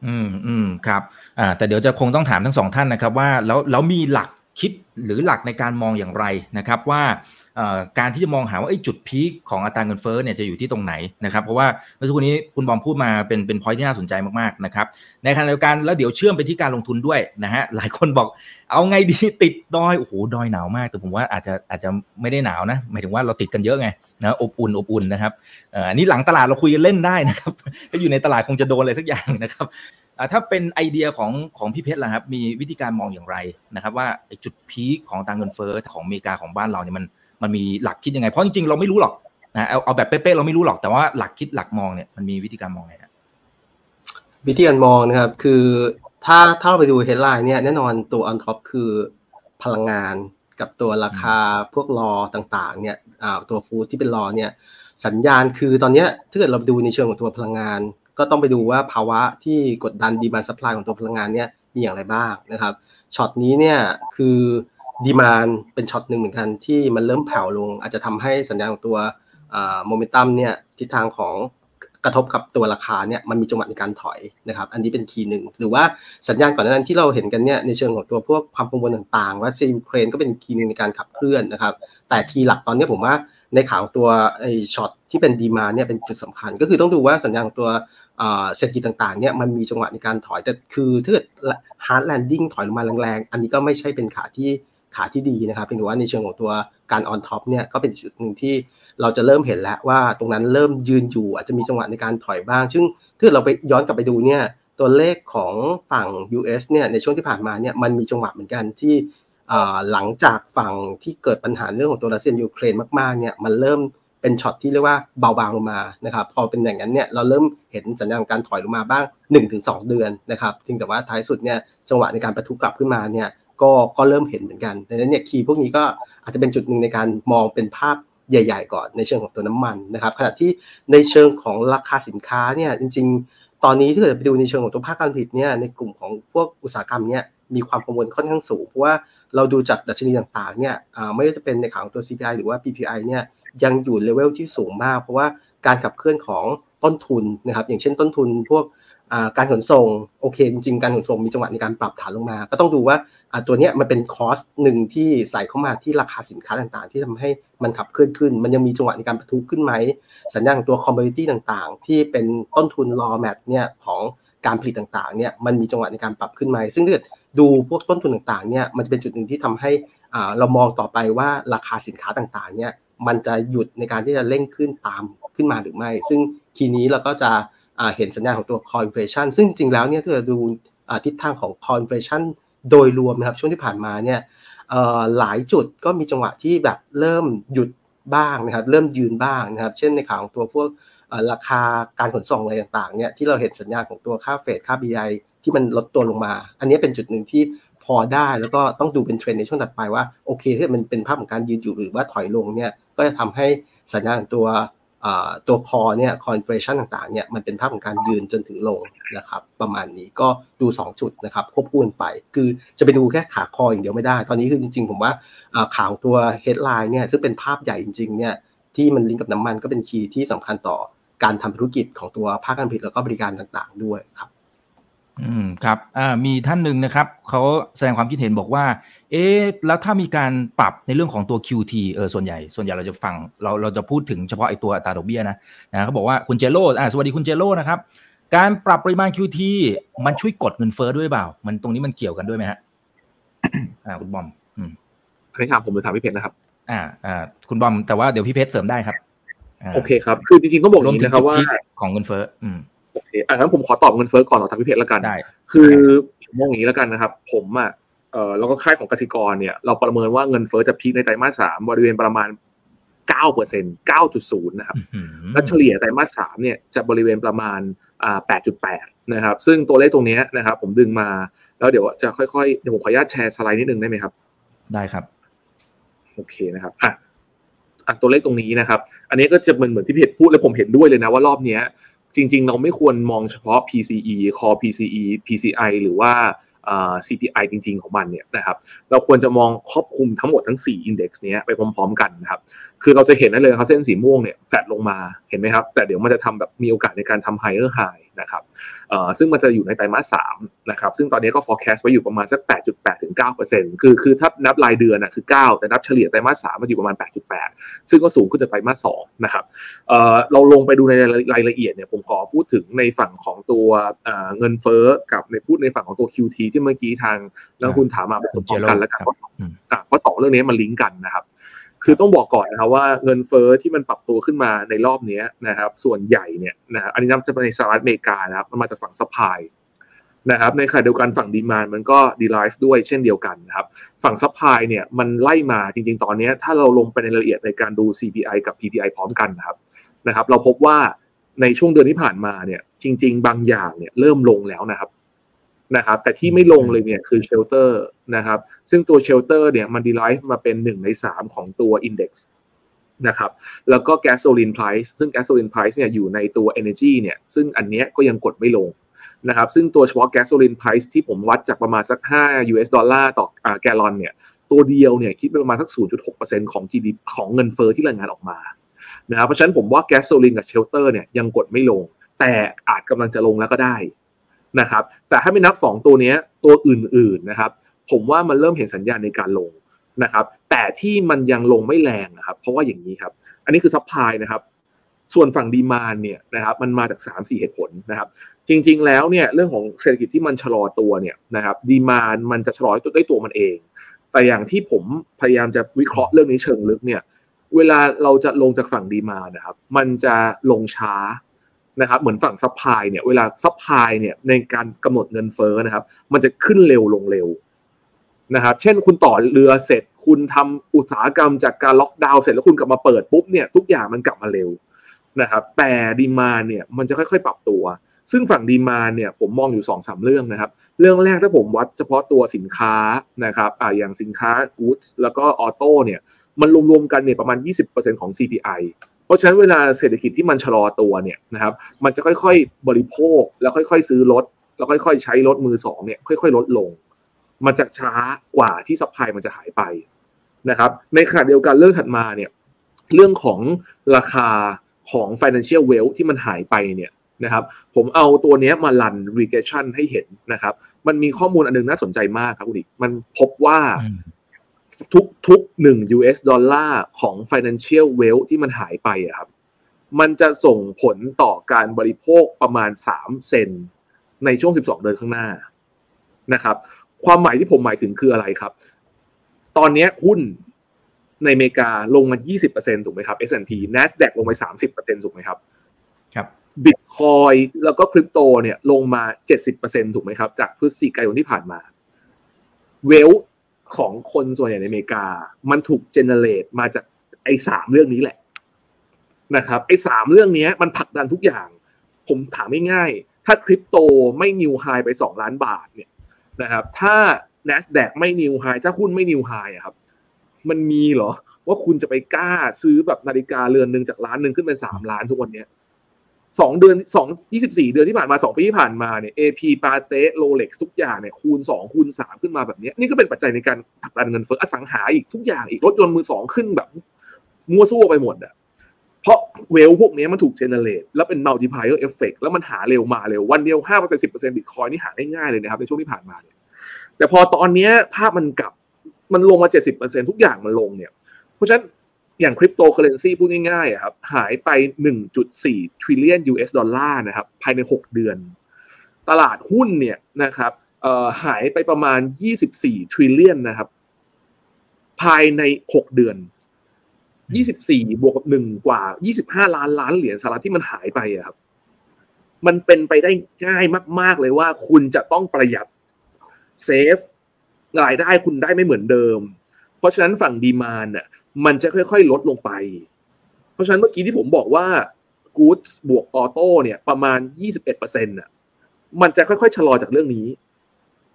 อืมอืมครับอ่าแต่เดี๋ยวจะคงต้องถามทั้งสองท่านนะครับว่าแล้วแล้วมีหลักคิดหรือหลักในการมองอย่างไรนะครับว่า การที่จะมองหาว่าจุดพีคของอัตราเงินเฟ้อเนี่ยจะอยู่ที่ตรงไหนนะครับเพราะว่าเมื่อสักครู่นี้คุณบอมพูดมาเป็นเป็นพอยที่น่าสนใจมากๆนะครับในขณะเดียวกันแล้วเดี๋ยวเชื่อมไปที่การลงทุนด้วยนะฮะหลายคนบอกเอาไงดีติดดอยโอ้โหดอยหนาวมากแต่ผมว่าอาจจะอาจจะไม่ได้หนาวนะหมายถึงว่าเราติดกันเยอะไงนะอบอุ่นอบอุ่นนะครับอันนี้หลังตลาดเราคุยกันเล่นได้นะครับถ้าอยู่ในตลาดคงจะโดนอะไรสักอย่างนะครับถ้าเป็นไอเดียของของพี่เพชรล่ะครับมีวิธีการมองอย่างไรนะครับว่าจุดพีคของตังเงินเฟ้อของอเมริกาของบ้านเราเนี่ยมัน มันมีหลักคิดยังไง เพราะจริงๆเราไม่รู้หรอกนะเอาเอาแบบเป๊ะๆเราไม่รู้หรอกแต่ว่าหลักคิดหลักมองเนี่ยมันมีวิธีการมองไงนะวิธีการมองนะครับ คือถ้าถ้าเราไปดู headline เนี่ยแน่นอนตัว on top คือพลังงานกับตัวราคาพวก raw ต่างๆ เนี่ยตัว food ที่เป็น raw เนี่ยสัญญาณคือตอนนี้ถ้าเกิดเราดูในเชิงของตัวพลังงาน ก็ต้องไปดูว่าภาวะที่กดดัน demand supply ของตัวพลังงานเนี่ยมีอย่างไรบ้างนะครับช็อตนี้เนี่ยคือ demand เป็นช็อตหนึ่งเหมือนกันที่มันเริ่มแผ่วลง อาจจะทำให้สัญญาณของตัวโมเมนตัมเนี่ยทิศทางของกระทบกับตัวราคาเนี่ยมันมีจังหวะในการถอยนะครับ อันนี้เป็น key หนึ่งหรือว่าสัญญาณก่อนหน้านั้นที่เราเห็นกันเนี่ยในเชิงของตัวพวกความกังวลต่างๆรัสเซียยูเครนก็เป็น key หนึ่งในการขับเคลื่อนนะครับ แต่ key หลักตอนนี้ผมว่าในข่าวตัวไอ้ช็อตที่เป็น demand เนี่ยเป็นจุดสำคัญ ก็คือต้องดูว่าสัญญาณตัวเศรษฐกิจต่างๆเนี่ยมันมีจังหวะในการถอยแต่คือถ้าเกิด hard landing ถอยลงมาแรงๆ อันนี้ก็ไม่ใช่เป็นขาที่ ขาที่ดีนะครับเพียงแต่ว่าในเชิงของตัวการ on top เนี่ยก็เป็นจุดหนึ่งที่เราจะเริ่มเห็นแล้วว่าตรงนั้นเริ่มยืนอยู่อาจจะมีจังหวะในการถอยบ้าง ซึ่งถ้าเราไปย้อนกลับไปดูเนี่ยตัวเลขของฝั่ง US เนี่ยในช่วงที่ผ่านมาเนี่ยมันมีจังหวะเหมือนกันที่หลังจากฝั่งที่เกิดปัญหาเรื่องของตัวรัสเซียยูเครนมากๆเนี่ยมันเริ่มเป็นช็อตที่เรียกว่าเบาบางลงมานะครับพอเป็นอย่างนั้นเนี่ยเราเริ่มเห็นสัญญาณการถอยลงมาบ้าง 1-2 เดือนนะครับถึงแต่ว่าท้ายสุดเนี่ยจังหวะในการประทุกลับขึ้นมาเนี่ย ก็ก็เริ่มเห็นเหมือนกันดังนั้นเนี่ยคีย์พวกนี้ก็อาจจะเป็นจุดหนึ่งในการมองเป็นภาพใหญ่ ๆ ก่อนในเชิงของตัวน้ำมันนะครับขณะที่ในเชิงของราคาสินค้าเนี่ยจริง ๆ ตอนนี้ถ้าเกิดไปดูในเชิงของตัวภาคการผลิตเนี่ยในกลุ่มของพวกอุตสาหกรรมเนี่ยมีความกังวลค่อนข้างสูง เพราะว่าเราดูจากดัชนีต่างๆเนี่ยไม่ว่าจะเป็นในข่าวของตัว CPI หรือว่า PPI เนี่ยยังอยู่เลเวลที่สูงมาก เพราะว่าการขับเคลื่อนของต้นทุนนะครับอย่างเช่นต้นทุนพวกการขนส่งโอเค จริงๆ การขนส่งมีจังหวะในการปรับฐานลงมา ก็ต้องดูว่า ตัวเนี้ยมันเป็น cost หนึ่งที่ใส่เข้ามาที่ราคาสินค้าต่างๆ ที่ทำให้มันขับเคลื่อนขึ้น มันยังมีจังหวะในการประทุขึ้นไหม สัญญาณตัว commodity ต่างๆ ที่เป็นต้นทุน raw mat เนี่ยของการผลิตต่างๆเนี่ยมันมีจังหวะในการปรับขึ้นไหม ซึ่งถ้าเกิดดูพวกต้นทุนต่างๆเนี่ยมันจะเป็นจุดหนึ่งที่ทำให้อ่าเรามองต่อไปว่าราคาสินค้าต่างๆเนี่ยมันจะหยุดในการที่จะเร่งขึ้นตามขึ้นมาหรือไม่ ซึ่งทีนี้เราก็จะอ่าเห็นสัญญาณของตัว core inflation ซึ่งจริงๆแล้วเนี่ยถ้าเราดูทิศทางของ core inflation โดยรวมนะครับช่วงที่ผ่านมาเนี่ยหลายจุดก็มีจังหวะที่แบบเริ่มหยุดบ้างนะครับ เริ่มยืนบ้างนะครับ เช่นในข่าวของตัวพวกราคาการขนส่งอะไรต่างๆเนี่ยที่เราเห็นสัญญาณของตัวค่าเฟดค่า BI ที่มันลดตัวลงมา อันนี้เป็นจุดหนึ่งที่พอได้แล้วก็ต้องดูเป็นเทรนในช่วงถัดไปว่าโอเคถ้ามันเป็นภาพของการยืนอยู่หรือว่าถอยลงเนี่ยก็จะทำให้สัญญาณของตัว ตัว core เนี่ย core inflation ต่างๆเนี่ยมันเป็นภาพของการยืนจนถึงลงนะครับประมาณนี้ก็ดู 2 จุดนะครับควบคู่กันไป คือจะไปดูแค่ขา core อย่างเดียวไม่ได้ ตอนนี้คือจริงๆ ผมว่าข่าวตัว headline เนี่ยซึ่งเป็นภาพใหญ่จริงๆเนี่ยที่มันลิงก์กับน้ำมันก็เป็น key ที่สำคัญต่อการทำธุรกิจของตัวภาคการผลิตแล้วก็บริการต่างๆ ด้วยครับ อืมครับอ่ามีท่านหนึ่งนะครับเขาแสดงความคิดเห็นบอกว่า เอ๊ะแล้วถ้ามีการปรับในเรื่องของตัว QT เออส่วนใหญ่ ส่วนใหญ่เราจะฟังเราเราจะพูดถึงเฉพาะไอ้ตัวอัตราดอกเบี้ยนะนะเขาบอกว่าคุณเจโร่อ่าสวัสดีคุณเจโร่นะครับ การปรับปริมาณ QT มันช่วยกดเงินเฟ้อด้วยเปล่า มันตรงนี้มันเกี่ยวกันด้วยไหมฮะอ่าคุณบอมอืมอันนี้ถามผมหรือถามพี่เพชรนะครับ อ่าอ่าคุณบอมแต่ว่าเดี๋ยวพี่เพชรเสริมได้ครับาโอเคครับ คือจริงๆต้องบอกอรวย่ามงถึนี้งนะครับว่าจุดพีคของเงินเฟ้ออืม โอเคอะงั้นผมขอตอบเงินเฟ้อก่อนต่อทางพี่เพชรแล้วกันได้คือผมมองอย่างนี้แล้วกันนะครับ ผมอะเออแล้วก็ค่ายของกสิกรเนี่ย เราประเมินว่าเงินเฟ้อจะพีคในไตรมาสสามบริเวณประมาณเก้าเปอร์เซ็นต์เก้าจุดศูนย์นะครับอื้อหือและเฉลี่ยไตรมาสสามเนี่ยจะบริเวณประมาณอ่าแปดจุดแปดนะครับ ซึ่งตัวเลขตรงเนี้ยนะครับ ผมดึงมา แล้วเดี๋ยวจะค่อยๆเดี๋ยวผมขออนุญาตแชร์สไลด์นิดนึงได้ไหมครับ ได้ครับ โอเคนะครับอะอะตัวเลขตรงนี้นะครับ อันนี้ก็จะเหมือนเหมือนที่พี่เพชรพูดและผมเห็นด้วยเลยนะว่ารอบเนี้ย จริง ๆ เราไม่ควรมองเฉพาะ PCE Core PCE PCI หรือว่า CPI จริง ๆ ของมันเนี่ยนะครับ เราควรจะมองครอบคลุมทั้งหมดทั้ง 4 index เนี้ยไปพร้อม ๆ กันนะครับ คือเราจะเห็นได้เลยครับเส้นสีม่วงเนี่ยแฟดลงมาเห็นไหมครับ แต่เดี๋ยวมันจะทำแบบมีโอกาสในการทำ higher high นะครับเอ่อซึ่งมันจะอยู่ในไตรมาสสามนะครับซึ่งตอนนี้ก็ forecast ไว้อยู่ประมาณสัก 8.8ถึง9%คือคือถ้านับรายเดือนอะคือ 9 แต่นับเฉลี่ยไตรมาสสามมันอยู่ประมาณ 8.8 ซึ่งก็สูงขึ้นจากไตรมาสสองนะครับเอ่อเราลงไปดูในรายละเอียดเนี่ยผมขอพูดถึงในฝั่งของตัวเอ่อเงินเฟ้อกับในพูดในฝั่งของตัว QT ที่เมื่อกี้ทางนักลงทุนถามมาเป็นพร้อมกันแล้วกันครับเพราะอืมอะเพราะสองเรื่องนี้มันลิงก์กันนะครับ คือต้องบอกก่อนนะครับว่าเงินเฟ้อที่มันปรับตัวขึ้นมาในรอบนี้นะครับ ส่วนใหญ่เนี่ยนะครับอันนี้นับจะเป็นในสหรัฐอเมริกานะครับมันมาจากฝั่ง supply นะครับในขณะเดียวกันฝั่ง demand มันก็ drive ด้วยเช่นเดียวกันนะครับ ฝั่ง supply เนี่ยมันไล่มาจริง ๆ ตอนนี้ถ้าเราลงไปในรายละเอียดในการดู CPI กับ PPI พร้อมกันนะครับนะครับ เราพบว่าในช่วงเดือนที่ผ่านมาเนี่ยจริง ๆ บางอย่างเนี่ยเริ่มลงแล้วนะครับ นะครับแต่ที่ไม่ลงเลยเนี่ยคือ shelter นะครับซึ่งตัว shelter เนี่ยมัน derive มาเป็นหนึ่งในสามของตัว Index นะครับแล้วก็ gasoline price ซึ่ง gasoline price เนี่ยอยู่ในตัว Energy เนี่ยซึ่งอันเนี้ยก็ยังกดไม่ลงนะครับซึ่งตัวเฉพาะ gasoline price ที่ผมวัดจากประมาณสัก 5 US ดอลลาร์ต่อแกลลอนเนี่ยตัวเดียวเนี่ยคิดเป็นประมาณสัก 0.6%ของ GDP ของเงินเฟ้อที่รายงานออกมานะครับเพราะฉะนั้นผมว่าแก๊สโซลินกับ shelter เนี่ยยังกดไม่ลง แต่อาจกำลังจะลงแล้วก็ได้ นะครับ แต่ถ้าไม่นับ 2 ตัวนี้ตัวอื่นๆนะครับ ผมว่ามันเริ่มเห็นสัญญาณในการลงนะครับ แต่ที่มันยังลงไม่แรงนะครับ เพราะว่าอย่างนี้ครับ อันนี้คือ supply นะครับ ส่วนฝั่ง demand เนี่ยนะครับ มันมาจาก 3 4 เหตุผลนะครับ จริง ๆ แล้วเนี่ยเรื่องของเศรษฐกิจที่มันชะลอตัวเนี่ยนะครับ demand มันจะชะลอด้วยตัวมันเอง แต่อย่างที่ผมพยายามจะวิเคราะห์เรื่องนี้เชิงลึกเนี่ย เวลาเราจะลงจากฝั่ง demand นะครับ มันจะลงช้า นะครับเหมือนฝั่ง supply เนี่ยเวลา supply เนี่ยในการกำหนดเงินเฟ้อนะครับ มันจะขึ้นเร็วลงเร็วนะครับ เช่นคุณต่อเรือเสร็จ คุณทำอุตสาหกรรมจากการล็อกดาวน์เสร็จแล้วคุณกลับมาเปิดปุ๊บเนี่ยทุกอย่างมันกลับมาเร็วนะครับ แต่ demand เนี่ยมันจะค่อย ๆ ปรับตัว ซึ่งฝั่ง demand เนี่ยผมมองอยู่2อสเรื่องนะครับ เรื่องแรกถ้าผมวัดเฉพาะตัวสินค้านะครับอ่าอย่างสินค้า goods แล้วก็ auto เนี่ยมันรวมๆกันเนี่ยประมาณ 20%ของ CPI เพราะฉะนั้นเวลาเศรษฐกิจที่มันชะลอตัวเนี่ยนะครับ มันจะค่อยๆบริโภค แล้วค่อยๆซื้อรถแล้วค่อยๆใช้รถมือสองเนี่ยค่อยๆลดลง มันจะช้ากว่าที่ supply มันจะหายไปนะครับ ในขณะเดียวกันเรื่องถัดมาเนี่ยเรื่องของราคาของ financial wealth ที่มันหายไปเนี่ยนะครับ ผมเอาตัวนี้มาลัน regression ให้เห็นนะครับ มันมีข้อมูลอันนึงน่าสนใจมากครับคุณดิมันพบว่า ทุกทุกหนึ่ง US ดอลลาร์ของ financial wealth ที่มันหายไปอะครับ มันจะส่งผลต่อการบริโภคประมาณ 3 เซนในช่วง 12 เดือนข้างหน้านะครับ ความหมายที่ผมหมายถึงคืออะไรครับ ตอนเนี้ยหุ้นในอเมริกาลงมา 20%ถูกไหมครับ S&P NASDAQ ลงไป 30%ถูกไหมครับ ครับบิตคอยแล้วก็คริปโตเนี่ยลงมา 70%ถูกไหมครับ จากพฤศจิกายนที่ผ่านมา เวล ของคนส่วนใหญ่ในอเมริกา มันถูกเจเนเรตมาจากไอ้สามเรื่องนี้แหละนะครับไอ้สามเรื่องนี้มันผลักดันทุกอย่าง ผมถามง่ายๆถ้าคริปโตไม่นิวไฮไป2ล้านบาทเนี่ยนะครับถ้า NASDAQ ไม่นิวไฮถ้าหุ้นไม่นิวไฮอะครับ มันมีเหรอ ว่าคุณจะไปกล้าซื้อแบบนาฬิกาเรือนหนึ่งจากล้านหนึ่งขึ้นเป็นสามล้านทุกวันเนี้ย สองเดือนสองยี่สิบสี่เดือนที่ผ่านมาสองปีที่ผ่านมาเนี่ย AP ปาเต้โรเล็กทุกอย่างเนี่ยคูณสองคูณสามขึ้นมาแบบนี้นี่ก็เป็นปัจจัยในการผลักดันเงินเฟ้ออสังหาอีกทุกอย่างอีกรถยนต์มือสองขึ้นแบบ มั่วซั่วไปหมดอะเพราะ wealth พวกนี้มันถูก generate แล้วเป็น multiplier effect แล้วมันหาเร็วมาเร็ว วันเดียวห้าเปอร์เซ็นต์สิบเปอร์เซ็นต์บิตคอยน์นี่หาได้ง่ายเลยนะครับในช่วงที่ผ่านมาเนี่ยแต่พอตอนนี้ภาพมันกลับมันลงมาเจ็ดสิบเปอร์เซ็นต์ทุกอย่างมันลงเนี่ย เพราะฉะนั้น อย่างคริปโตเคอเรนซีพูดง่ายๆครับหายไป 1.4 trillion US ดอลลาร์นะครับภายใน 6 เดือน ตลาดหุ้นเนี่ยนะครับหายไปประมาณ 24 trillion นะครับ ภายใน 6 เดือน 24 บวกกับ 1 กว่า 25 ล้านล้านเหรียญสหรัฐที่มันหายไปอะครับ มันเป็นไปได้ง่ายมาก ๆ เลยว่าคุณจะต้องประหยัดเซฟรายได้คุณได้ไม่เหมือนเดิม เพราะฉะนั้นฝั่งดีมานน่ะ มันจะค่อยๆ ลดลงไป เพราะฉะนั้นเมื่อกี้ที่ผมบอกว่า goods บวกออโต้เนี่ยประมาณ 21%น่ะมันจะค่อยๆ ชะลอจากเรื่องนี้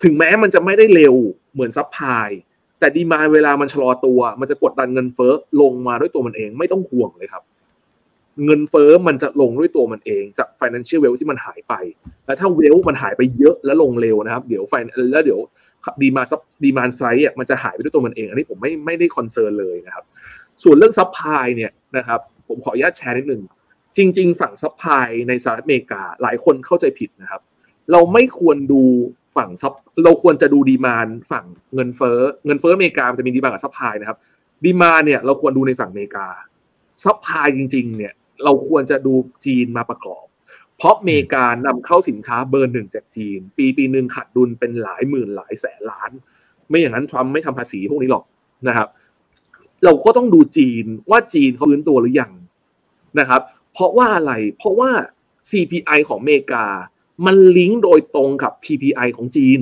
ถึงแม้มันจะไม่ได้เร็วเหมือน supply แต่ demand เวลามันชะลอตัว มันจะกดดันเงินเฟ้อลงมาด้วยตัวมันเองไม่ต้องห่วงเลยครับ เงินเฟ้อมันจะลงด้วยตัวมันเองจาก financial wealth ที่มันหายไป และถ้า wealth มันหายไปเยอะและลงเร็วนะครับ เดี๋ยวไฟแล้วเดี๋ยว demand sup demand side อะมันจะหายไปด้วยตัวมันเอง อันนี้ผมไม่ไม่ได้ concern เลยนะครับ ส่วนเรื่อง supply เนี่ยนะครับผมขออนุญาตแชร์นิดนึงจริง ๆ ฝั่ง supply ในสหรัฐอเมริกาหลายคนเข้าใจผิดนะครับ เราไม่ควรดูฝั่ง sup เราควรจะดู demand ฝั่งเงินเฟ้อเงินเฟ้ออเมริกามันจะมี demand กับ supply นะครับ demand เนี่ยเราควรดูในฝั่งอเมริกา supply จริง ๆ เนี่ยเราควรจะดูจีนมาประกอบ เพราะอเมริกานำเข้าสินค้าเบอร์หนึ่งจากจีน ปีปีหนึ่งขาดดุลเป็นหลายหมื่นหลายแสนล้าน ไม่อย่างนั้นทรัมป์ไม่ทำภาษีพวกนี้หรอกนะครับ เราก็ต้องดูจีนว่าจีนเขาฟื้นตัวหรือยังนะครับ เพราะว่าอะไรเพราะว่า CPI ของอเมริกา มันลิงก์โดยตรงกับ PPI ของจีน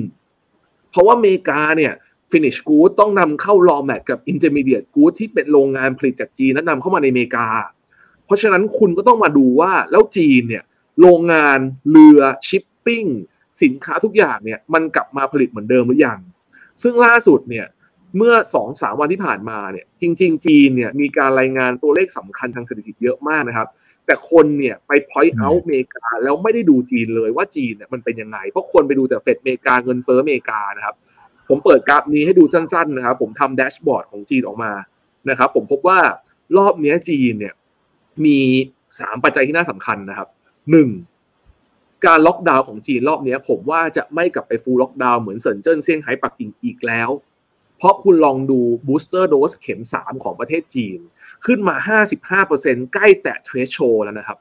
เพราะว่าอเมริกาเนี่ย finish good ต้องนำเข้า raw mat กับ intermediate good ที่เป็นโรงงานผลิตจากจีนแล้วนำเข้ามาในอเมริกา เพราะฉะนั้นคุณก็ต้องมาดูว่าแล้วจีนเนี่ย โรงงานเรือชิปปิ้งสินค้าทุกอย่างเนี่ยมันกลับมาผลิตเหมือนเดิมหรือยัง ซึ่งล่าสุดเนี่ยเมื่อสองสามวันที่ผ่านมาเนี่ยจริง ๆ จีนเนี่ยมีการรายงานตัวเลขสำคัญทางเศรษฐกิจเยอะมากนะครับ แต่คนเนี่ยไป point out อเมริกาแล้วไม่ได้ดูจีนเลยว่าจีนเนี่ยมันเป็นยังไง เพราะคนไปดูแต่เฟดอเมริกาเงินเฟ้ออเมริกานะครับ ผมเปิดกราฟนี้ให้ดูสั้นๆนะครับ ผมทำ dashboard ของจีนออกมานะครับ ผมพบว่ารอบนี้จีนเนี่ยมีสามปัจจัยที่น่าสำคัญนะครับ หนึ่งการล็อกดาวน์ของจีนรอบนี้ผมว่าจะไม่กลับไป full lockdown เหมือนเซินเจิ้นเซี่ยงไฮ้ปักกิ่งอีกแล้ว เพราะคุณลองดู booster dose เข็ม 3 ของประเทศจีน ขึ้นมา 55%ใกล้แตะ threshold แล้วนะครับ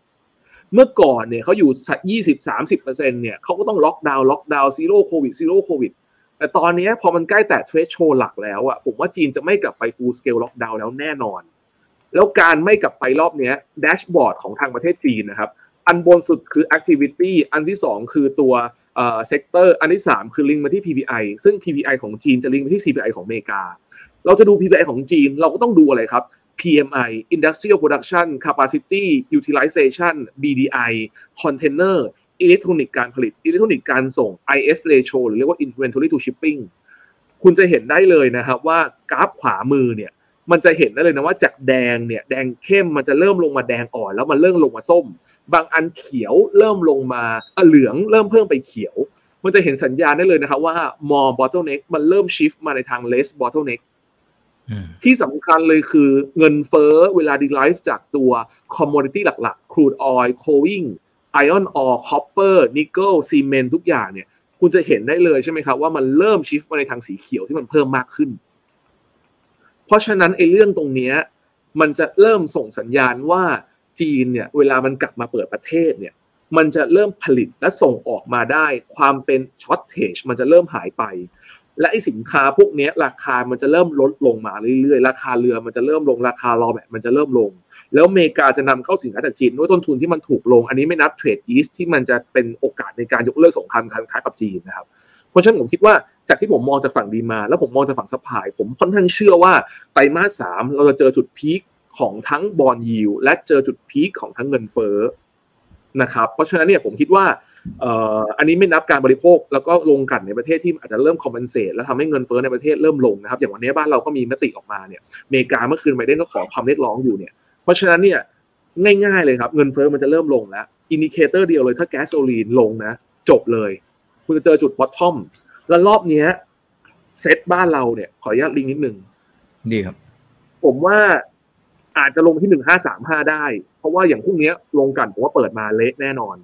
เมื่อก่อนเนี่ยเขาอยู่สัก20-30%เนี่ยเขาก็ต้องล็อกดาวน์ล็อกดาวน์ zero COVID zero COVID แต่ตอนนี้พอมันใกล้แตะ threshold หลักแล้วอะผมว่าจีนจะไม่กลับไป full scale lockdown แล้วแน่นอน แล้วการไม่กลับไปรอบนี้ dashboard ของทางประเทศจีนนะครับ อันบนสุดคือ activity อันที่ 2 คือตัวเอ่อ sector อันที่ 3 คือลิงก์มาที่ PPI ซึ่ง PPI ของจีนจะลิงก์มาที่ CPI ของอเมริกา เราจะดู PPI ของจีนเราก็ต้องดูอะไรครับ PMI Industrial Production Capacity Utilization BDI Container อิเล็กทรอนิกส์การผลิตอิเล็กทรอนิกส์การส่ง IS ratio หรือเรียกว่า inventory to shipping คุณจะเห็นได้เลยนะครับว่ากราฟขวามือเนี่ยมันจะเห็นได้เลยนะว่าจากแดงเนี่ยแดงเข้มมันจะเริ่มลงมาแดงอ่อน แล้วมันเริ่มลงมาส้ม บางอันเขียวเริ่มลงมาอะเหลืองเริ่มเพิ่มไปเขียว มันจะเห็นสัญญาณได้เลยนะครับว่า more bottleneck มันเริ่ม shift มาในทาง less bottleneck อืมที่สำคัญเลยคือเงินเฟ้อเวลา derive จากตัว commodity หลักๆ crude oil coing ไอออนออร์คอปเปอร์นิกเกิลซีเมนทุกอย่างเนี่ย คุณจะเห็นได้เลยใช่ไหมครับ ว่ามันเริ่ม shift มาในทางสีเขียวที่มันเพิ่มมากขึ้น เพราะฉะนั้นไอ้เรื่องตรงเนี้ยมันจะเริ่มส่งสัญญาณว่า จีนเนี่ยเวลามันกลับมาเปิดประเทศเนี่ยมันจะเริ่มผลิตและส่งออกมาได้ ความเป็น shortage มันจะเริ่มหายไป และไอ้สินค้าพวกนี้ราคามันจะเริ่มลดลงมาเรื่อยๆ ราคาเรือมันจะเริ่มลงราคารอแบบมันจะเริ่มลง แล้วอเมริกาจะนำเข้าสินค้าจากจีนด้วยต้นทุนที่มันถูกลง อันนี้ไม่นับ trade ease ที่มันจะเป็นโอกาสในการยกเลิกสงครามการค้ากับจีนนะครับเพราะฉะนั้นผมคิดว่าจากที่ผมมองจากฝั่ง demand แล้วผมมองจากฝั่ง supply ผมค่อนข้างเชื่อว่าไตรมาสสามเราจะเจอจุด peak ของทั้ง bond yield และเจอจุด peak ของทั้งเงินเฟ้อนะครับ เพราะฉะนั้นเนี่ยผมคิดว่าเอ่ออันนี้ไม่นับการบริโภคแล้วก็โรงกลั่นในประเทศที่อาจจะเริ่ม compensate แล้วทำให้เงินเฟ้อในประเทศเริ่มลงนะครับ อย่างวันนี้บ้านเราก็มีมติออกมาเนี่ยอเมริกาเมื่อคืนไบเดนก็ขอความเรียกร้องอยู่เนี่ย เพราะฉะนั้นเนี่ยง่ายๆเลยครับ เงินเฟ้อมันจะเริ่มลงแล้ว indicator เดียวเลยถ้าแก๊สโซลีนลงนะ จบเลย คุณจะเจอจุด bottom แล้วรอบเนี้ยเซตบ้านเราเนี่ยขออนุญาตลิงก์นิดนึงดีครับ ผมว่า อาจจะลงที่หนึ่งห้าสามห้าได้ เพราะว่าอย่างพรุ่งนี้โรงกลั่นผมว่าเปิดมาเละแน่นอน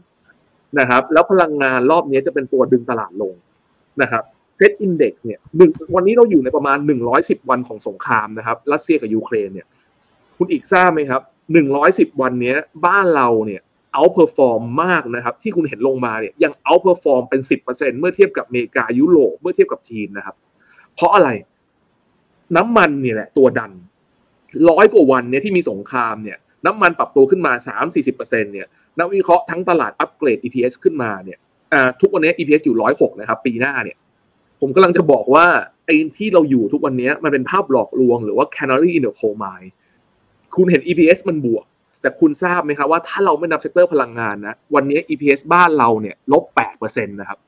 นะครับ แล้วพลังงานรอบนี้จะเป็นตัวดึงตลาดลงนะครับ SET Index เนี่ยหนึ่งวันนี้เราอยู่ในประมาณหนึ่งร้อยสิบวันของสงครามนะครับรัสเซียกับยูเครนเนี่ยคุณอีกทราบไหมครับหนึ่งร้อยสิบวันนี้บ้านเราเนี่ย outperform มากนะครับ ที่คุณเห็นลงมาเนี่ยยัง outperform เป็นสิบเปอร์เซ็นเมื่อเทียบกับอเมริกายุโรปเมื่อเทียบกับจีนนะครับ เพราะอะไร น้ำมันเนี่ยแหละตัวดัน ร้อยกว่าวันเนี่ยที่มีสงครามเนี่ยน้ำมันปรับตัวขึ้นมาสามสี่สิบเปอร์เซ็นเนี่ยนักวิเคราะห์ทั้งตลาด upgrade EPS ขึ้นมาเนี่ยทุกวันนี้ EPS อยู่ร้อยหกนะครับ ปีหน้าเนี่ย ผมกำลังจะบอกว่าไอ้ที่เราอยู่ทุกวันนี้มันเป็นภาพหลอกลวงหรือว่า canary in the coal mine คุณเห็น EPS มันบวก แต่คุณทราบไหมครับว่าถ้าเราไม่นับ sector พลังงานนะ วันนี้ EPS บ้านเราเนี่ยลบแปดเปอร์เซ็นต์นะครับ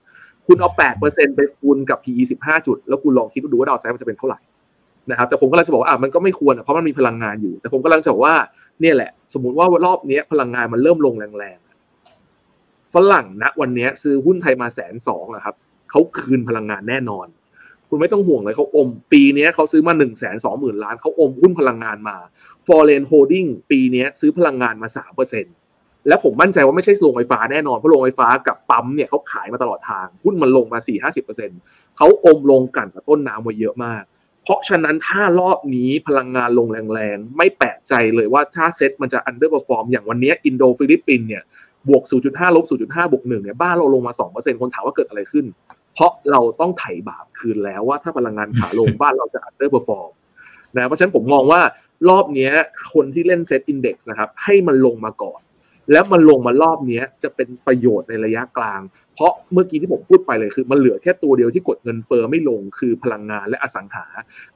คุณเอาแปดเปอร์เซ็นต์ไปคูณกับ PE สิบห้าจุด แล้วคุณลองคิดดูว่าดาวไซด์มันจะเป็นเท่าไหร่ นะครับแต่ผมกำลังจะบอกว่าอะมันก็ไม่ควรอะเพราะมันมีพลังงานอยู่ แต่ผมกำลังจะบอกว่าเนี่ยแหละ สมมติว่ารอบนี้พลังงานมันเริ่มลงแรงๆฝรั่งนะวันนี้ซื้อหุ้นไทยมาแสนสองอะครับเขาคืนพลังงานแน่นอน คุณไม่ต้องห่วงเลยเขาอม ปีนี้เขาซื้อมา1นึ่งแสนสองหมื่นล้านเขาอมหุ้นพลังงานมา Foreign Holding ปีนี้ซื้อพลังงานมา3เปอร์เซ็นและผมมั่นใจว่าไม่ใช่โรงไฟฟ้าแน่นอน เพราะโรงไฟฟ้ากับปั๊มเนี่ยเขาขายมาตลอดทางหุ้นมันลงมา 4 50เปอร์เซ็นเขาอมโรงกลั่นกับต้นน้ำไว้เยอะมาก เพราะฉะนั้นถ้ารอบนี้พลังงานลงแรงๆ ไม่แปลกใจเลยว่าถ้าเซ็ตมันจะ underperform อร์มอย่างวันนี้อินโดฟิลิปปินเนี่ยบวก 0.5 ลบ 0.5 บวก 1 เนี่ย บ้านเราลงมา 2%คนถามว่าเกิดอะไรขึ้น เพราะเราต้องไถ่บาปคืนแล้วว่าถ้าพลังงานขาลงบ้านเราจะ underperform นะเพราะฉะนั้นผมมองว่ารอบนี้คนที่เล่นเซ็ตอินดี x นะครับให้มันลงมาก่อน แล้วมันลงมารอบนี้จะเป็นประโยชน์ในระยะกลาง เพราะเมื่อกี้ที่ผมพูดไปเลยคือ มันเหลือแค่ตัวเดียวที่กดเงินเฟ้อไม่ลงคือพลังงานและอสังหา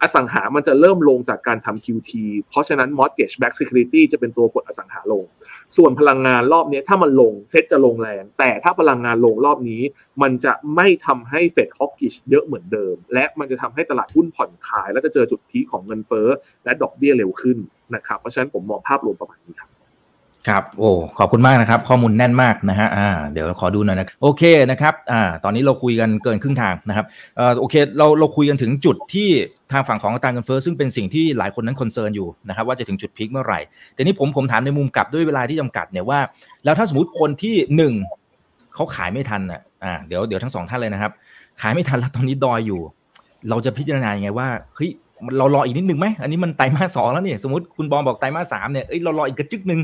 อสังหามันจะเริ่มลงจากการทำ QT เพราะฉะนั้น mortgage back security จะเป็นตัวกดอสังหาลง ส่วนพลังงานรอบนี้ถ้ามันลงเซ็ตจะลงแรง แต่ถ้าพลังงานลงรอบนี้ มันจะไม่ทำให้เฟด hawkish เยอะเหมือนเดิม และมันจะทำให้ตลาดหุ้นผ่อนคลาย และจะเจอจุด peak ของเงินเฟ้อและดอกเบี้ยเร็วขึ้นนะครับเพราะฉะนั้นผมมองภาพรวมประมาณนี้ครับ ครับโอ้ขอบคุณมากนะครับ ข้อมูลแน่นมากนะฮะอ่าเดี๋ยวขอดูหน่อยนะโอเคนะครับอ่าตอนนี้เราคุยกันเกินครึ่งทางนะครับเอ่อโอเคเราเราคุยกันถึงจุดที่ทางฝั่งของอัตราเงินเฟ้อซึ่งเป็นสิ่งที่หลายคนนั้น concern อยู่นะครับว่าจะถึงจุด peak เมื่อไหร่ แต่นี้ผมผมถามในมุมกลับด้วยเวลาที่จำกัดเนี่ยว่า แล้วถ้าสมมติคนที่หนึ่งเขาขายไม่ทันอะอ่าเดี๋ยวเดี๋ยวทั้งสองท่านเลยนะครับ ขายไม่ทันแล้วตอนนี้ดอยอยู่ เราจะพิจารณายังไงว่าเฮ้ยเรารออีกนิดนึงไหมอันนี้มันไตรมาสสองแล้วเนี่ยสมมติคุณบอมบอกไตรมาสสามเนี่ยเอ้ยเรารออีกกระจึกหนึ่ง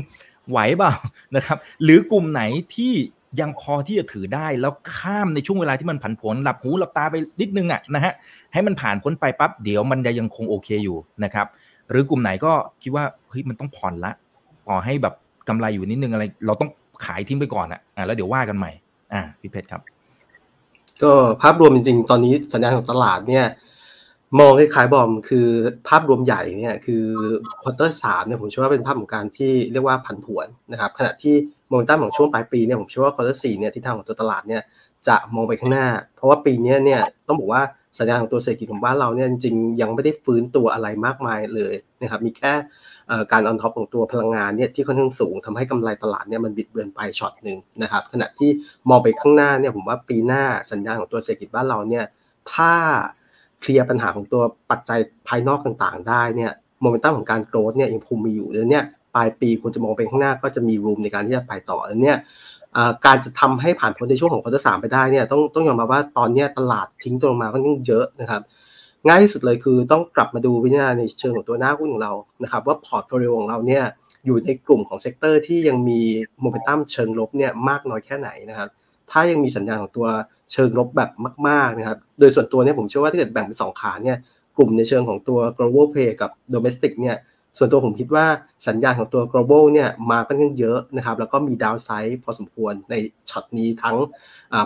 ไหวเปล่านะครับ หรือกลุ่มไหนที่ยังพอที่จะถือได้แล้วข้ามในช่วงเวลาที่มันผันผวนหลับหูหลับตาไปนิดนึงอะนะฮะให้มันผ่านพ้นไปปั๊บเดี๋ยวมันจะยังคงโอเคอยู่นะครับ หรือกลุ่มไหนก็คิดว่าเฮ้ยมันต้องผ่อนละต่อให้แบบกำไรอยู่นิดนึงอะไร เราต้องขายทิ้งไปก่อนอะอ่าแล้วเดี๋ยวว่ากันใหม่ อ่าพี่เพชรครับ ก็ภาพรวมจริงๆ ตอนนี้สัญญาณของตลาดเนี่ย มองคล้ายๆบอมคือภาพรวมใหญ่เนี่ยคือ quarter สามเนี่ยผมเชื่อว่าเป็นภาพของการที่เรียกว่าผันผวนนะครับขณะที่โมเมนตัมของช่วงปลายปีเนี่ยผมเชื่อว่า quarter สี่เนี่ยทิศทางของตัวตลาดเนี่ยจะมองไปข้างหน้า เพราะว่าปีนี้เนี่ยต้องบอกว่าสัญญาณของตัวเศรษฐกิจของบ้านเราเนี่ยจริงๆยังไม่ได้ฟื้นตัวอะไรมากมายเลยนะครับมีแค่การ on top ของตัวพลังงานเนี่ยที่ค่อนข้างสูงทำให้กำไรตลาดเนี่ยมันบิดเบือนไปช็อตหนึ่งนะครับขณะที่มองไปข้างหน้าเนี่ยผมว่าปีหน้าสัญญาณของตัวเศรษฐกิจบ้านเราเนี่ยถ้า clear ปัญหาของตัวปัจจัยภายนอกต่างๆ ได้เนี่ยโมเมนตัมของการ growth เนี่ยยังคงมีอยู่แล้วเนี่ยปลายปีควรจะมองไปข้างหน้าก็จะมี room ในการที่จะไปต่อแล้วเนี่ยการจะทำให้ผ่านพ้นในช่วงของ quarter สามไปได้เนี่ยต้องต้องยอมรับว่าตอนนี้ตลาดทิ้งตัวลงมาค่อนข้างเยอะนะครับง่ายที่สุดเลยคือต้องกลับมาดูวิจารณ์ในเชิงของตัวหน้าหุ้นของเรานะครับว่า portfolio ของเราเนี่ยอยู่ในกลุ่มของ sector ที่ยังมีโมเมนตัมเชิงลบเนี่ยมากน้อยแค่ไหนนะครับถ้ายังมีสัญญาณของตัว เชิงลบแบบมาก ๆนะครับ โดยส่วนตัวเนี่ยผมเชื่อว่าถ้าเกิดแบ่งเป็นสองขาเนี่ยกลุ่มในเชิงของตัว global play กับ domestic เนี่ยส่วนตัวผมคิดว่าสัญญาณของตัว global เนี่ยมาค่อนข้างเยอะนะครับ แล้วก็มี downside พอสมควรในช็อตนี้ทั้ง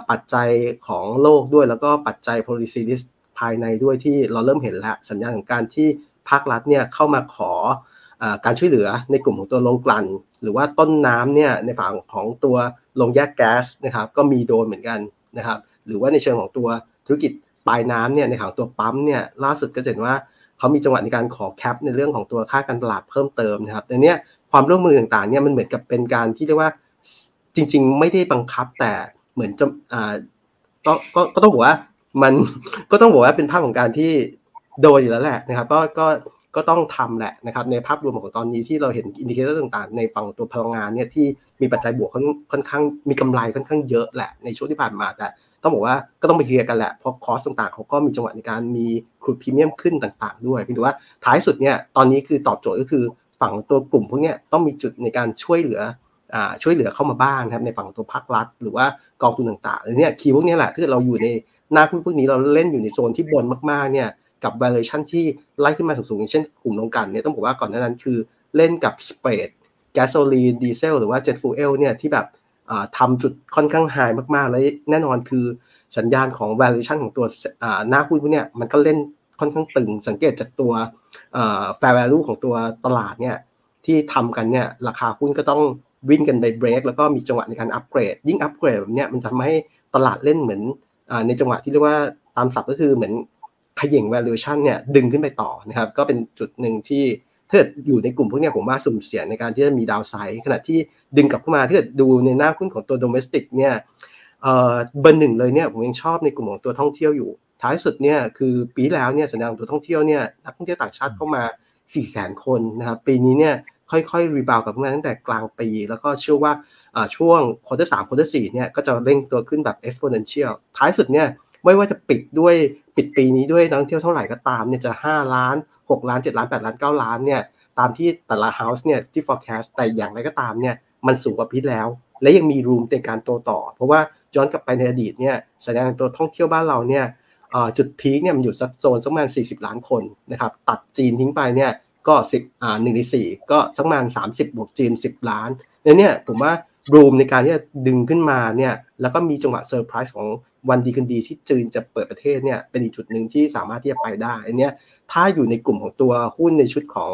ปัจจัยของโลกด้วย แล้วก็ปัจจัย policy risk ภายในด้วยที่เราเริ่มเห็นแล้วสัญญาณของการที่ภาครัฐเนี่ยเข้ามาขออการช่วยเหลือในกลุ่มของตัวโรงกลั่น หรือว่าต้นน้ำเนี่ยในฝั่งของตัวโรงแยกแก๊สนะครับก็มีโดนเหมือนกันนะครับ หรือว่าในเชิงของตัวธุรกิจปลายน้ำเนี่ยในของตัวปั๊มเนี่ยล่าสุดก็เห็นว่าเขามีจังหวะในการขอแคปในเรื่องของตัวค่าการตลาดเพิ่มเติมนะครับแต่เนี้ยความร่วมมือต่างๆเนี่ยมันเหมือนกับเป็นการที่เรียกว่าจริง ๆ ไม่ได้บังคับแต่เหมือนจะอ่าก็ก็ก็ต้องบอกว่ามันก็ต้องบอกว่าเป็นภาพของการที่โดนอยู่แล้วแหละนะครับ ก็ก็ก็ต้องทำแหละนะครับในภาพรวมของตอนนี้ที่เราเห็น indicator ต่างๆ ในฝั่งตัวพลังงานเนี่ยที่มีปัจจัยบวกค่อนข้างมีกำไรค่อนข้างเยอะแหละในช่วงที่ผ่านมาแต่ ต้องบอกว่าก็ต้องไปเคลียร์กันแหละเพราะ cost ต่างๆเขาก็มีจังหวะในการมี crude premium ขึ้นต่างๆ ด้วยเพียงแต่ว่าท้ายสุดเนี่ยตอนนี้คือตอบโจทย์ก็คือฝั่งตัวกลุ่มพวกนี้ต้องมีจุดในการช่วยเหลืออ่าช่วยเหลือเข้ามาบ้างนครับในฝั่งตัวภาครัฐ หรือว่ากองทุนต่างๆเนี่ยคีย์พวกนี้แหละถ้าเราอยู่ในหน้าหุ้นพวกนี้เราเล่นอยู่ในโซนที่บนมากๆเนี่ยกับ valuation ที่ไล่ขึ้นมาสูงๆอย่างเช่นกลุ่มโรงกันเนี่ยต้องบอกว่าก่อนหน้านั้นคือเล่นกับสเปรดแก๊สโซลีนดีเซลหรือว่าเจ็ตฟูเอลเนี่ยที่แบบ ทำจุดค่อนข้างไฮมากๆ แล้วแน่นอนคือสัญญาณของ valuation ของตัวหน้าหุ้นพวกเนี้ยมันก็เล่นค่อนข้างตึง สังเกตจากตัว fair value ของตัวตลาดเนี่ยที่ทำกันเนี่ยราคาหุ้นก็ต้องวิ่งกันไปเบรกแล้วก็มีจังหวะในการอัปเกรด ยิ่งอัปเกรดแบบเนี้ยมันทำให้ตลาดเล่นเหมือนในจังหวะที่เรียกว่าตามศัพท์ก็คือเหมือนขย่ง valuation เนี่ยดึงขึ้นไปต่อนะครับก็เป็นจุดหนึ่งที่ ถ้าเกิดอยู่ในกลุ่มพวกนี้ผมว่าสุ่มเสี่ยงในการที่จะมีดาวไซด์ขณะที่ดึงกลับเข้ามาถ้าเกิดดูในหน้าหุ้นของตัว domestic เนี่ยเบอร์หนึ่งเลยเนี่ยผมยังชอบในกลุ่มของตัวท่องเที่ยวอยู่ ท้ายสุดเนี่ยคือปีแล้วเนี่ยสัญญาณของตัวท่องเที่ยวเนี่ยนักท่องเที่ยวต่างชาติเข้ามา 4 0 0 0 0 0 คนนะครับปีนี้เนี่ยค่อยๆ rebound กลับมาตั้งแต่กลางปี แล้วก็เชื่อว่าช่วง quarter สาม quarter สี่เนี่ยก็จะเร่งตัวขึ้นแบบ exponential ท้ายสุดเนี่ย ไม่ว่าจะปิดด้วยปิดปีนี้ด้วยนักท่องเที่ยวเท่าไหร่ก็ตามเนี่ยจะ 5 ล้าน 6 ล้าน 7 ล้าน 8 ล้าน 9 ล้านเนี่ยตามที่แต่ละ house เนี่ยที่ forecast แต่อย่างไรก็ตามเนี่ยมันสูงกว่า peak แล้ว และยังมี room ในการโตต่อ เพราะว่าย้อนกลับไปในอดีตเนี่ยแสดงตัวท่องเที่ยวบ้านเราเนี่ยจุด peak เนี่ยมันอยู่สักโซนสักประมาณ 40 ล้านคนนะครับตัดจีนทิ้งไปเนี่ยก็10อ่า1ใน4ก็สักประมาณ 30 บวกจีน 10 ล้านเนี่ยผมว่า room ในการที่จะดึงขึ้นมาเนี่ยแล้วก็มีจังหวะเซอร์ไพรส์ของ วันดีคืนดีที่จีนจะเปิดประเทศเนี่ยเป็นอีกจุดหนึ่งที่สามารถที่จะไปได้อันนี้ถ้าอยู่ในกลุ่มของตัวหุ้นในชุดของ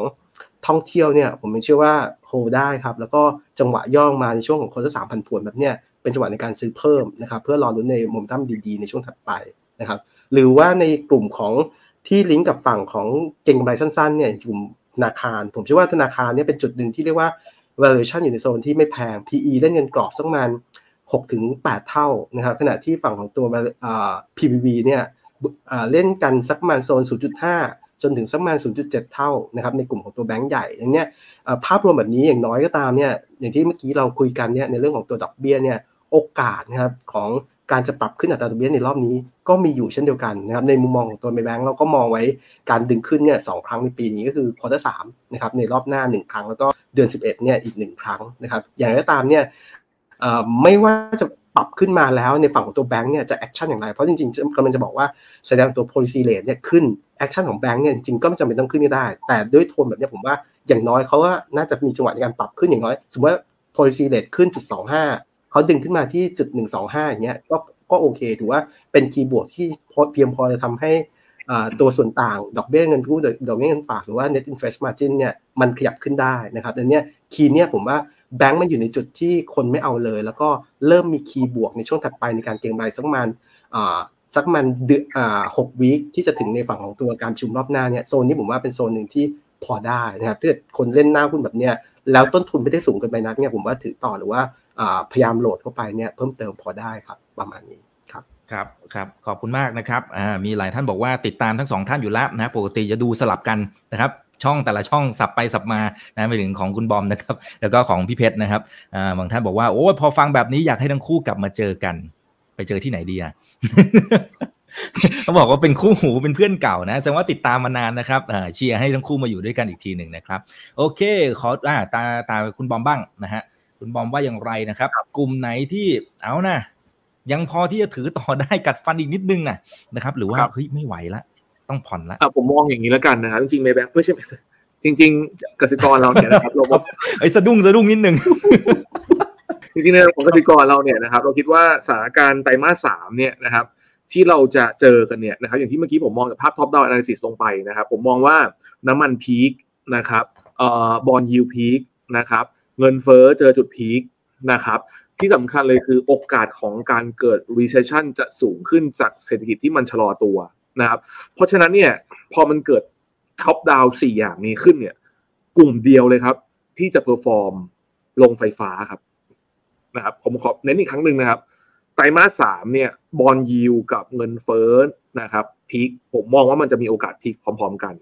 ท่องเที่ยวเนี่ยผมเชื่อว่าโฮได้ครับแล้วก็จังหวะย่อลงมาในช่วงของคนละสามพันผวนแบบเนี้ยเป็นจังหวะในการซื้อเพิ่มนะครับเพื่อรอรุ้นในมุมตั้มดีๆ ในช่วงถัดไปนะครับหรือว่าในกลุ่มของที่ลิงก์กับฝั่งของเก่งกำไรสั้นๆเนี่ยกลุ่มธนาคาร ผมเชื่อว่าธนาคารเนี่ยเป็นจุดหนึ่งที่เรียกว่า valuation อยู่ในโซนที่ไม่แพง PE เล่นเงินกรอบสักประมาณ 6ถึง8เท่านะครับขณะที่ฝั่งของตัว PBB เนี่ยเล่นกันสักประมาณโซน 0.5 จนถึงสักประมาณ 0.7 เท่านะครับในกลุ่มของตัวแบงก์ใหญ่อย่างเนี้ยภาพรวมแบบนี้อย่างน้อยก็ตามเนี่ยอย่างที่เมื่อกี้เราคุยกันเนี่ยในเรื่องของตัวดอกเบี้ยเนี่ยโอกาสนะครับของการจะปรับขึ้นอัตราดอกเบี้ยในรอบนี้ก็มีอยู่เช่นเดียวกันนะครับในมุมมองของตัวแบงก์เราก็มองไว้การดึงขึ้นเนี่ยสองครั้งในปีนี้ก็คือ quarter สามนะครับในรอบหน้า 1 ครั้งแล้วก็เดือน 11เนี่ยอีก 1 ครั้งนะครับอย่างไรก็ตามเนี่ย ไม่ว่าจะปรับขึ้นมาแล้วในฝั่งของตัวแบงก์เนี่ยจะ action อย่างไร เพราะจริงๆกำลังจะบอกว่าฝั่งตัว policy rate เนี่ยขึ้นaction ของแบงก์เนี่ยจริงก็ไม่จำเป็นต้องขึ้นก็ได้ แต่ด้วยโทนแบบนี้ผมว่าอย่างน้อยเขาว่าน่าจะมีจังหวะในการปรับขึ้นอย่างน้อย สมมติว่า policy rate ขึ้นจุดสองห้าเขาดึงขึ้นมาที่จุดหนึ่งสองห้าอย่างเงี้ยก็ก็โอเค ถือว่าเป็น key บวกที่เพียงพอจะทำให้ตัวส่วนต่างดอกเบี้ยเงินกู้ดอกเบี้ยเงินฝากหรือว่า net interest margin เนี่ยมันขยับขึ้นได้นะครับดังนี้ key เนี่ยผมว่า แบงก์มันอยู่ในจุดที่คนไม่เอาเลย แล้วก็เริ่มมี key บวกในช่วงถัดไปในการเก็งกำไรสักมาณสักมันเดือนหกวีคที่จะถึงในฝั่งของตัวการชุมรอบหน้าเนี่ยโซนนี้ผมว่าเป็นโซนหนึ่งที่พอได้นะครับถ้าคนเล่นหน้าหุ้นแบบเนี้ยแล้วต้นทุนไม่ได้สูงเกินไปนักเนี่ยผมว่าถือต่อหรือว่าพยายามโหลดเข้าไปเนี่ยเพิ่มเติมพอได้ครับประมาณนี้ครับครับครับขอบคุณมากนะครับมีหลายท่านบอกว่าติดตามทั้งสองท่านอยู่แล้วนะปกติจะดูสลับกันนะครับ ช่องแต่ละช่องสับไปสับมานะไปถึงของคุณบอมนะครับ แล้วก็ของพี่เพชรนะครับอ่าบางท่านบอกว่าโอ้พอฟังแบบนี้อยากให้ทั้งคู่กลับมาเจอกัน ไปเจอที่ไหนดีอะเขาบอกว่าเป็นคู่หูเป็นเพื่อนเก่านะแสดงว่าติดตามมานานนะครับอ่าเชียร์ให้ทั้งคู่มาอยู่ด้วยกันอีกทีหนึ่งนะครับ โอเค ขออ่าตาตาคุณบอมบ้างนะฮะคุณบอมว่าอย่างไรนะครับ กลุ่มไหนที่เอานะยังพอที่จะถือต่อได้กัดฟันอีกนิดนึงนะนะครับ หรือว่าครับเฮ้ยไม่ไหวละ ต้องผ่อนละอะผมมองอย่างนี้แล้วกันนะครับจริงๆเมย์แบงค์ไม่ใช่จริง ๆกสิกรเราเนี่ยนะครับเรามองไอ้ยสะดุ้งสะดุ้งนิดนึงจริงๆในเรื่องของกสิกรเราเนี่ยนะครับ เราคิดว่าสถานการณ์ไตรมาสสามเนี่ยนะครับ ที่เราจะเจอกันเนี่ยนะครับ อย่างที่เมื่อกี้ผมมองจากภาพ top-down analysis ลงไปนะครับ ผมมองว่าน้ำมัน peak นะครับเอ่อ bond yield peak นะครับ เงินเฟ้อเจอจุด peak นะครับ ที่สำคัญเลยคือโอกาสของการเกิด recession จะสูงขึ้นจากเศรษฐกิจที่มันชะลอตัว นะครับเพราะฉะนั้นเนี่ยพอมันเกิด top-down สี่อย่างนี้ขึ้นเนี่ย กลุ่มเดียวเลยครับ ที่จะ perform โรงไฟฟ้าครับนะครับผมขอเน้นอีกครั้งหนึ่งนะครับไตรมาสสามเนี่ย bond yield กับเงินเฟ้อนะครับ peak ผมมองว่ามันจะมีโอกาส peak พร้อม ๆกัน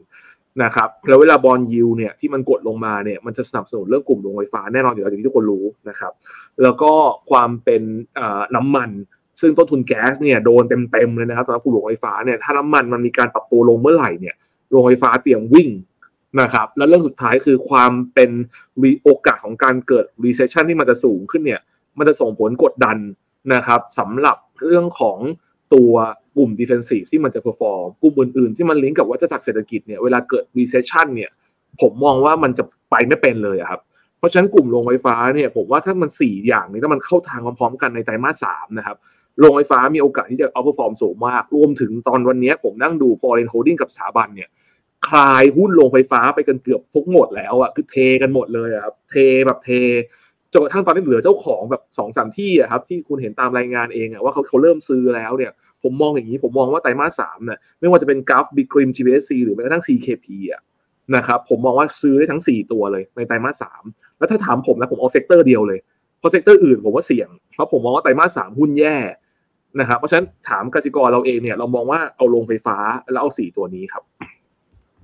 นะครับแล้วเวลา bond yield เนี่ยที่มันกดลงมาเนี่ยมันจะสนับสนุนเรื่องกลุ่มโรงไฟฟ้าแน่นอนอยู่แล้วอย่างที่ทุกคนรู้นะครับ แล้วก็ความเป็นน้ำมัน ซึ่งต้นทุนแก๊สเนี่ยโดนเต็มๆเลยนะครับสำหรับกลุ่มโรงไฟฟ้าเนี่ยถ้าน้ำมันมันมีการปรับตัวลงเมื่อไหร่เนี่ยโรงไฟฟ้าเตรียมวิ่งนะครับแล้วเรื่องสุดท้ายคือความเป็นโอกาสของการเกิด recession ที่มันจะสูงขึ้นเนี่ยมันจะส่งผลกดดันนะครับสำหรับเรื่องของตัวกลุ่ม defensive ที่มันจะ perform กลุ่มอื่นๆ ที่มันลิงก์กับวัฏจักรเศรษฐกิจเนี่ยเวลาเกิด recession เนี่ยผมมองว่ามันจะไปไม่เป็นเลยครับ เพราะฉะนั้นกลุ่มโรงไฟฟ้าเนี่ยผมว่าถ้ามัน 4 อย่างนี้ถ้ามันเข้าทางพร้อมๆกันในไตรมาสสามนะครับ โรงไฟฟ้ามีโอกาสที่จะ outperform สูงมาก รวมถึงตอนวันนี้ผมนั่งดู foreign holding กับสถาบันเนี่ยขายหุ้นโรงไฟฟ้าไปกันเกือบทุกหมดแล้วอะคือเทกันหมดเลยอะครับเทแบบเทจนกระทั่งตอนนี้เหลือเจ้าของแบบสองสามที่อะครับที่คุณเห็นตามรายงานเองอะว่าเขาเขาเริ่มซื้อแล้วเนี่ยผมมองอย่างนี้ผมมองว่าไตรมาสสามเนี่ยไม่ว่าจะเป็นกราฟบิกริม GBSC หรือแม้กระทั่ง CKP อะนะครับผมมองว่าซื้อได้ทั้ง 4 ตัวเลยในไตรมาสสามแล้วถ้าถามผมนะผมเอา sector เดียวเลยเพราะ sector อื่นผมว่าเสี่ยงเพราะผมมองว่าไตรมาสสามหุ้นแย่ นะครับเพราะฉะนั้นถามกสิกรเราเองเนี่ย เรามองว่าเอาโรงไฟฟ้าแล้วเอาสี่ตัวนี้ครับ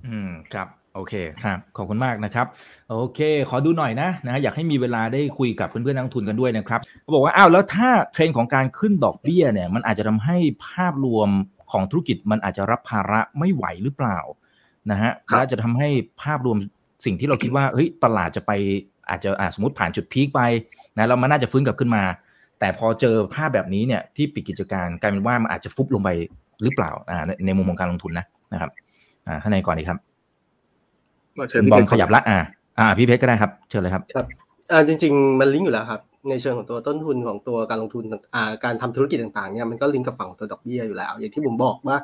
อืมครับโอเคครับขอบคุณมากนะครับโอเค ขอดูหน่อยนะนะอยากให้มีเวลาได้คุยกับเพื่อนๆนักลงทุนกันด้วยนะครับเขาบอกว่าอ้าวแล้วถ้าเทรนด์ของการขึ้นดอกเบี้ยเนี่ย มันอาจจะทำให้ภาพรวมของธุรกิจมันอาจจะรับภาระไม่ไหวหรือเปล่านะฮะครับและจะทำให้ภาพรวมสิ่งที่เราคิดว่าเฮ้ยตลาดจะไปอาจจะอะสมมติผ่านจุดพีคไปนะแล้วมันน่าจะฟื้นกลับขึ้นมา แต่พอเจอภาพแบบนี้เนี่ยที่ปิดกิจการกลายเป็นว่ามันอาจจะฟุบลงไปหรือเปล่าอ่าในในมุมของการลงทุนนะนะครับอ่าข้างในก่อนดีครับมาเชิญคุณพี่บอมเพชรขยับละอ่าอ่าพี่เพชรก็ได้ครับ เชิญเลยครับครับอ่าจริง ๆ มันลิงก์อยู่แล้วครับ ในเชิงของตัวต้นทุนของตัวการลงทุนอ่าการทำธุรกิจต่างๆเนี่ยมันก็ลิงก์กับฝั่งของตัวดอกเบี้ยอยู่แล้ว อย่างที่ผมบอกว่า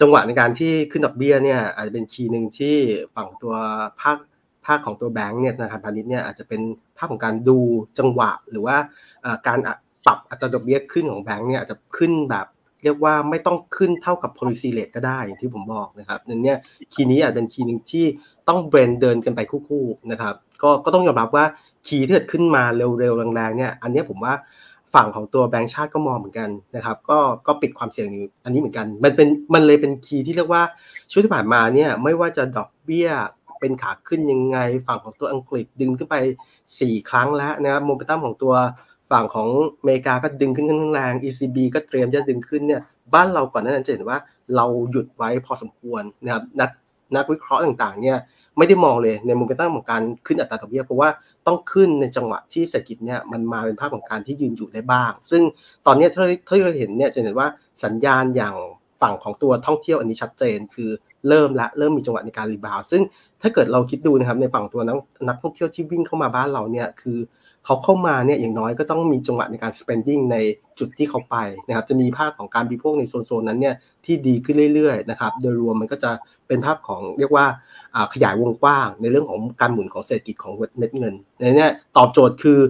จังหวะในการที่ขึ้นดอกเบี้ยเนี่ยอาจจะเป็นคีย์หนึ่งที่ฝั่งตัวภาคภาคของตัวแบงก์เนี่ยธนาคารพาณิชย์เนี่ยอาจจะเป็นภาคของการดูจังหวะหรือว่าอ่าการอะ ปรับอัตราดอกเบี้ยขึ้นของแบงก์เนี่ยอาจจะขึ้นแบบเรียกว่าไม่ต้องขึ้นเท่ากับ policy rate ก็ได้อย่างที่ผมบอกนะครับนั่นเนี่ย key นี้อาจเป็น key หนึ่งที่ต้อง blend เดินกันไปคู่ๆนะครับก็ก็ต้องยอมรับว่า key ที่เกิดขึ้นมาเร็วๆแรงๆเนี่ยอันนี้ผมว่าฝั่งของตัวแบงก์ชาติก็มองเหมือนกันนะครับก็ก็ปิดความเสี่ยงอยู่อันนี้เหมือนกัน มันเป็นมันเลยเป็น key ที่เรียกว่าช่วงที่ผ่านมาเนี่ยไม่ว่าจะดอกเบี้ยเป็นขาขึ้นยังไง ฝั่งของตัวอังกฤษดึงขึ้นไป 4 ครั้งแล้วนะครับโมเมนตัมของตัว ฝั่งของอเมริกาก็ดึงขึ้นข้างแรง ECB ก็เตรียมจะดึงขึ้นเนี่ยบ้านเราก่อนนั้นจะเห็นว่าเราหยุดไว้พอสมควรนะครับนักนักวิเคราะห์ต่างๆเนี่ยไม่ได้มองเลยในโมเมนตัมของการขึ้นอัตราดอกเบี้ยเพราะว่าต้องขึ้นในจังหวะที่เศรษฐกิจเนี่ยมันมาเป็นภาพของการที่ยืนอยู่ได้บ้าง ซึ่งตอนนี้ถ้าถ้าเราเห็นเนี่ยจะเห็นว่าสัญญาณอย่างฝั่งของตัวท่องเที่ยวอันนี้ชัดเจน คือเริ่มละเริ่มมีจังหวะในการรีบาวซึ่งถ้าเกิดเราคิดดูนะครับในฝั่งตัวนักนักท่องเที่ยวที่วิ่งเข้ามาบ้านเราเนี่ยคือ เขาเข้ามาเนี่ยอย่างน้อยก็ต้องมีจังหวะในการ spending ในจุดที่เขาไปนะครับจะมีภาพของการบริโภคในโซนๆนั้นเนี่ยที่ดีขึ้นเรื่อยๆนะครับโดยรวมมันก็จะเป็นภาพของเรียกว่าขยายวงกว้าง ในเรื่องของการหมุนของเศรษฐกิจของเม็ดเงินในนี้ตอบโจทย์คือ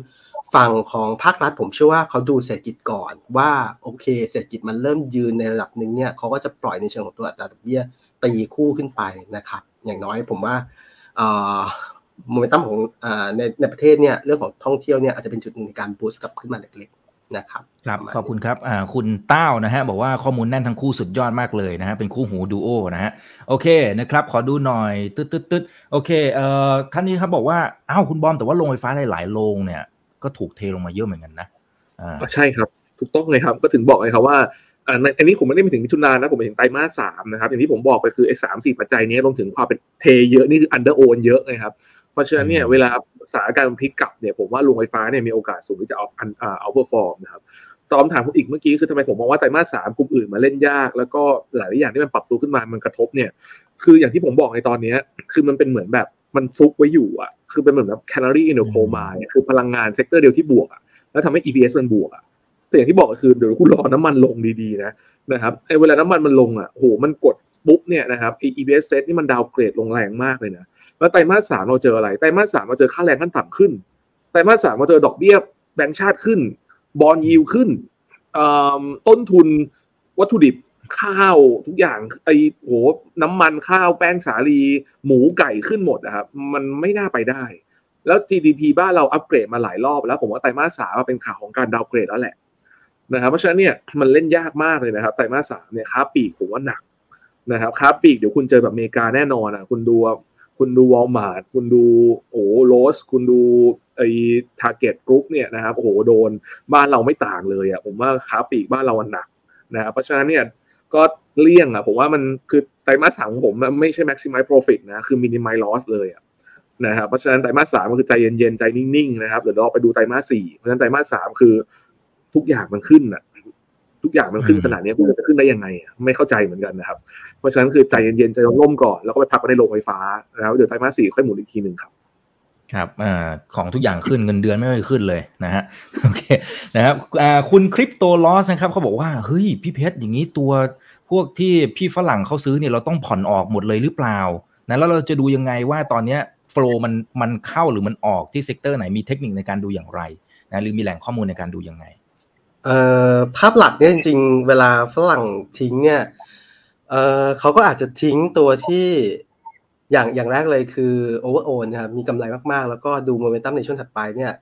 ฝั่งของภาครัฐผมเชื่อว่าเขาดูเศรษฐกิจก่อนว่าโอเค เศรษฐกิจมันเริ่มยืนในระดับหนึ่งเนี่ยเขาก็จะปล่อยในเชิงของตัวอัตราดอกเบี้ยตีคู่ขึ้นไปนะครับ อย่างน้อยผมว่า โมเมนตัมของอาในในประเทศเนี่ยเรื่องของท่องเที่ยวเนี่ยอาจจะเป็นจุดหนึ่งในการบูสต์กลับขึ้นมาเล็กนะครับครับประมาณขอบคุณครับอ่าคุณเต้านะฮะบอกว่าข้อมูลแน่นทั้งคู่สุดยอดมากเลยนะฮะเป็นคู่หูดูโอนะฮะโอเคนะครับขอดูหน่อยตึ๊ดตึ๊ดตึ๊ดโอเคเอ่อท่านนี้ครับบอกว่าอ้าวคุณบอมแต่ว่าโรงไฟฟ้าหลายๆโรงเนี่ยก็ถูกเทลงมาเยอะเหมือนกันนะอ่าอะใช่ครับถูกต้องเลยครับก็ถึงบอกเลยครับว่าอ่าในอันนี้ผมไม่ได้ไปถึงมิถุนายนนะผมไปถึงไตรมาสสามนะครับอย่างที่ผมบอกไปคือไอ้สามสี่ปัจจัยนี้รวมถึงความเป็นเทเยอะนี่คือ under-own เยอะนะครับ เพราะฉะนั้นเนี่ยอืมเวลาสถานการณ์มันพลิกกลับเนี่ยผมว่าโรงไฟฟ้าเนี่ยมีโอกาสสูงที่จะเอาอันอ่า outperform นะครับตอบคำถามคุณอีกเมื่อกี้คือทำไมผมมองว่าไตรมาสสามกลุ่มอื่นมาเล่นยาก แล้วก็หลายๆอย่างที่มันปรับตัวขึ้นมามันกระทบเนี่ย คืออย่างที่ผมบอกในตอนเนี้ยคือมันเป็นเหมือนแบบมันซุกไว้อยู่อะ คือเป็นเหมือนแบบ canary in the coal mine อะคือพลังงาน sector เดียวที่บวกอะแล้วทำให้ EPS มันบวกอะแต่อย่างที่บอกก็คือเดี๋ยวคุณรอน้ำมันลงดีๆนะนะครับไอ้เวลาน้ำมันมันลงอะโหมันกดปุ๊บเนี่ยนะครับไอ้ EPS SET นี่มัน downgrade ลงแรงมากเลยนะ แล้วไตรมาสสามเราเจออะไรไตรมาสสามเราเจอค่าแรงขั้นต่ำขึ้นไตรมาสสามเราเจอดอกเบี้ยแบงก์ชาติขึ้น bond yield ขึ้นอ่อต้นทุนวัตถุดิบข้าวทุกอย่างโอ้โหน้ำมันข้าวแป้งสาลี หมูไก่ขึ้นหมดนะครับมันไม่น่าไปได้ แล้ว GDP บ้านเราอัปเกรดมาหลายรอบแล้วผมว่าไตรมาสสามเป็นข่าวของการ downgrade แล้วแหละนะครับเพราะฉะนั้นเนี่ยมันเล่นยากมากเลยนะครับไตรมาสสามเนี่ยค้าปลีกผมว่าหนักนะครับค้าปลีกเดี๋ยวคุณเจอแบบอเมริกาแน่นอนอะคุณดู คุณดูวอลมาร์ทคุณดู Lowe's คุณดูไอ้ Target Group เนี่ยนะครับโอ้โหโดนบ้านเราไม่ต่างเลยอะผมว่าค้าปลีกบ้านเราหนักนะครับเพราะฉะนั้นเนี่ยก็เลี่ยงอะผมว่ามันคือไตรมาสสามของผมมันไม่ใช่ maximize profit นะคือ minimize loss เลยอะนะครับเพราะฉะนั้นไตรมาสสามก็คือใจเย็นๆใจนิ่งๆนะครับเดี๋ยวเราไปดูไตรมาสสี่เพราะฉะนั้นไตรมาสสามคือทุกอย่างมันขึ้นอะทุกอย่างมันขึ้นอืมขนาดนี้มันจะขึ้นได้ยังไงอะไม่เข้าใจเหมือนกันนะครับเพ ราะฉะนั้นคือใจเย็นๆใจร่มๆก่อนแล้วก็ไปพักไว้ในโรงไฟฟ้าแล้วเดี๋ยวไตรมาสสี่ค่อยหมุนอีกทีหนึ่งครับครับอ่าของทุกอย่างขึ้นเงินเดือนไม่ค่อยขึ้นเลยนะฮะโอเคนะครับอ่าคุณคริปโตลอสนะครับเขาบอกว่าเฮ้ยพี่เพชรอย่างนี้ตัวพวกที่พี่ฝรั่งเขาซื้อเนี่ยเราต้องผ่อนออกหมดเลยหรือเปล่านะแล้วเราจะดูยังไงว่าตอนเนี้ย flow มันมันเข้าหรือมันออกที่ sector ไหนมีเทคนิคในการดูอย่างไรนะหรือมีแหล่งข้อมูลในการดูยังไงเอ่อภาพหลักเนี่ยจริงๆ เวลาฝรั่งทิ้งเนี่ย เออเขาก็อาจจะทิ้งตัวที่อย่างอย่างแรกเลยคือโอเวอร์โอนนะครับมีกำไรมากๆ แล้วก็ดูโมเมนตัมในช่วงถัดไปเนี่ย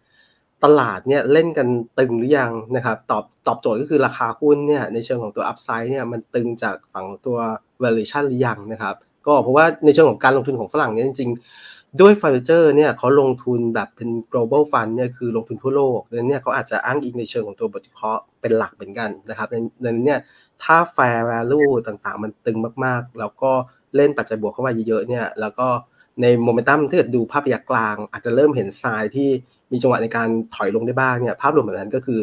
ตลาดเนี่ยเล่นกันตึงหรือยังนะครับตอบตอบโจทย์ก็คือราคาหุ้นเนี่ยในเชิงของตัวอัพไซด์เนี่ยมันตึงจากฝั่งตัว valuation หรือยังนะครับก็เพราะว่าในเชิงของการลงทุนของฝรั่งเนี่ยจริงๆ ด้วย f i เจอร์เนี่ยเขาลงทุนแบบเป็น global fund เนี่ยคือลงทุนทั่วโลกดังนั้นเนี่ยเขาอาจจะอ้างอิงในเชิงของตัวบทวิเคราะห์เป็นหลักเหมือนกันนะครับดังนั้นเนี่ย ถ้า fair value ต่างๆ มันตึงมากๆ แล้วก็เล่นปัจจัยบวกเข้ามาเยอะๆเนี่ยแล้วก็ในโมเมนตัมถ้าเกิดดูภาพระยะกลาง อาจจะเริ่มเห็นทรายที่มีจังหวะในการถอยลงได้บ้างเนี่ยภาพรวมแบบนั้นก็คือ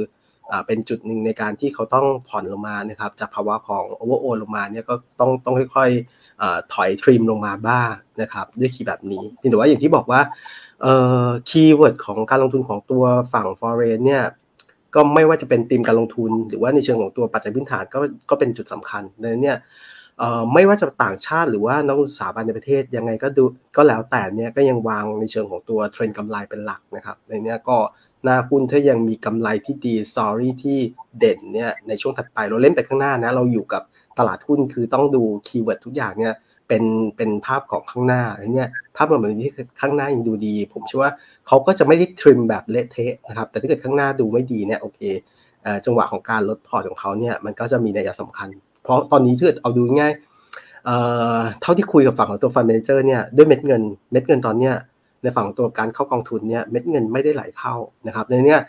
เป็นจุดหนึ่งในการที่เขาต้องผ่อนลงมานะครับจากภาวะของ overown ลงมาเนี่ยก็ต้องต้องค่อยๆถอย trim ลงมาบ้างนะครับด้วย key แบบนี้แต่ว่าอย่างที่บอกว่า keyword ของการลงทุนของตัวฝั่ง foreign เนี่ย ก็ไม่ว่าจะเป็นธีมการลงทุน หรือว่าในเชิงของตัวปัจจัยพื้นฐานก็ก็เป็นจุดสำคัญดังนั้นเนี่ยไม่ว่าจะต่างชาติหรือว่านักลงทุนสถาบันในประเทศยังไงก็ดูก็แล้วแต่เนี่ยก็ยังวางในเชิงของตัวเทรนด์กำไรเป็นหลักนะครับในเนี้ยก็หน้าหุ้นถ้ายังมีกำไรที่ดี story ที่เด่นเนี่ยในช่วงถัดไปเราเล่นไปข้างหน้านะเราอยู่กับตลาดหุ้นคือต้องดู keyword ทุกอย่างเนี่ย เป็นเป็นภาพของข้างหน้าอะไรเนี่ยภาพรวมแบบนี้ข้างหน้ายังดูดี ผมเชื่อว่าเขาก็จะไม่ได้ trim แบบเละเทะนะครับ แต่ถ้าเกิดข้างหน้าดูไม่ดีเนี่ยโอเคเอจังหวะของการลดพอร์ตของเขาเนี่ยมันก็จะมีนัยสำคัญ เพราะตอนนี้ถ้าเกิดเอาดูง่ายเท่าที่คุยกับฝั่งของตัว fund manager เนี่ยด้วยเม็ดเงินเม็ดเงินตอนเนี้ยในฝั่งตัวการเข้ากองทุนเนี่ยเม็ดเงินไม่ได้ไหลเข้านะครับในเนี้ย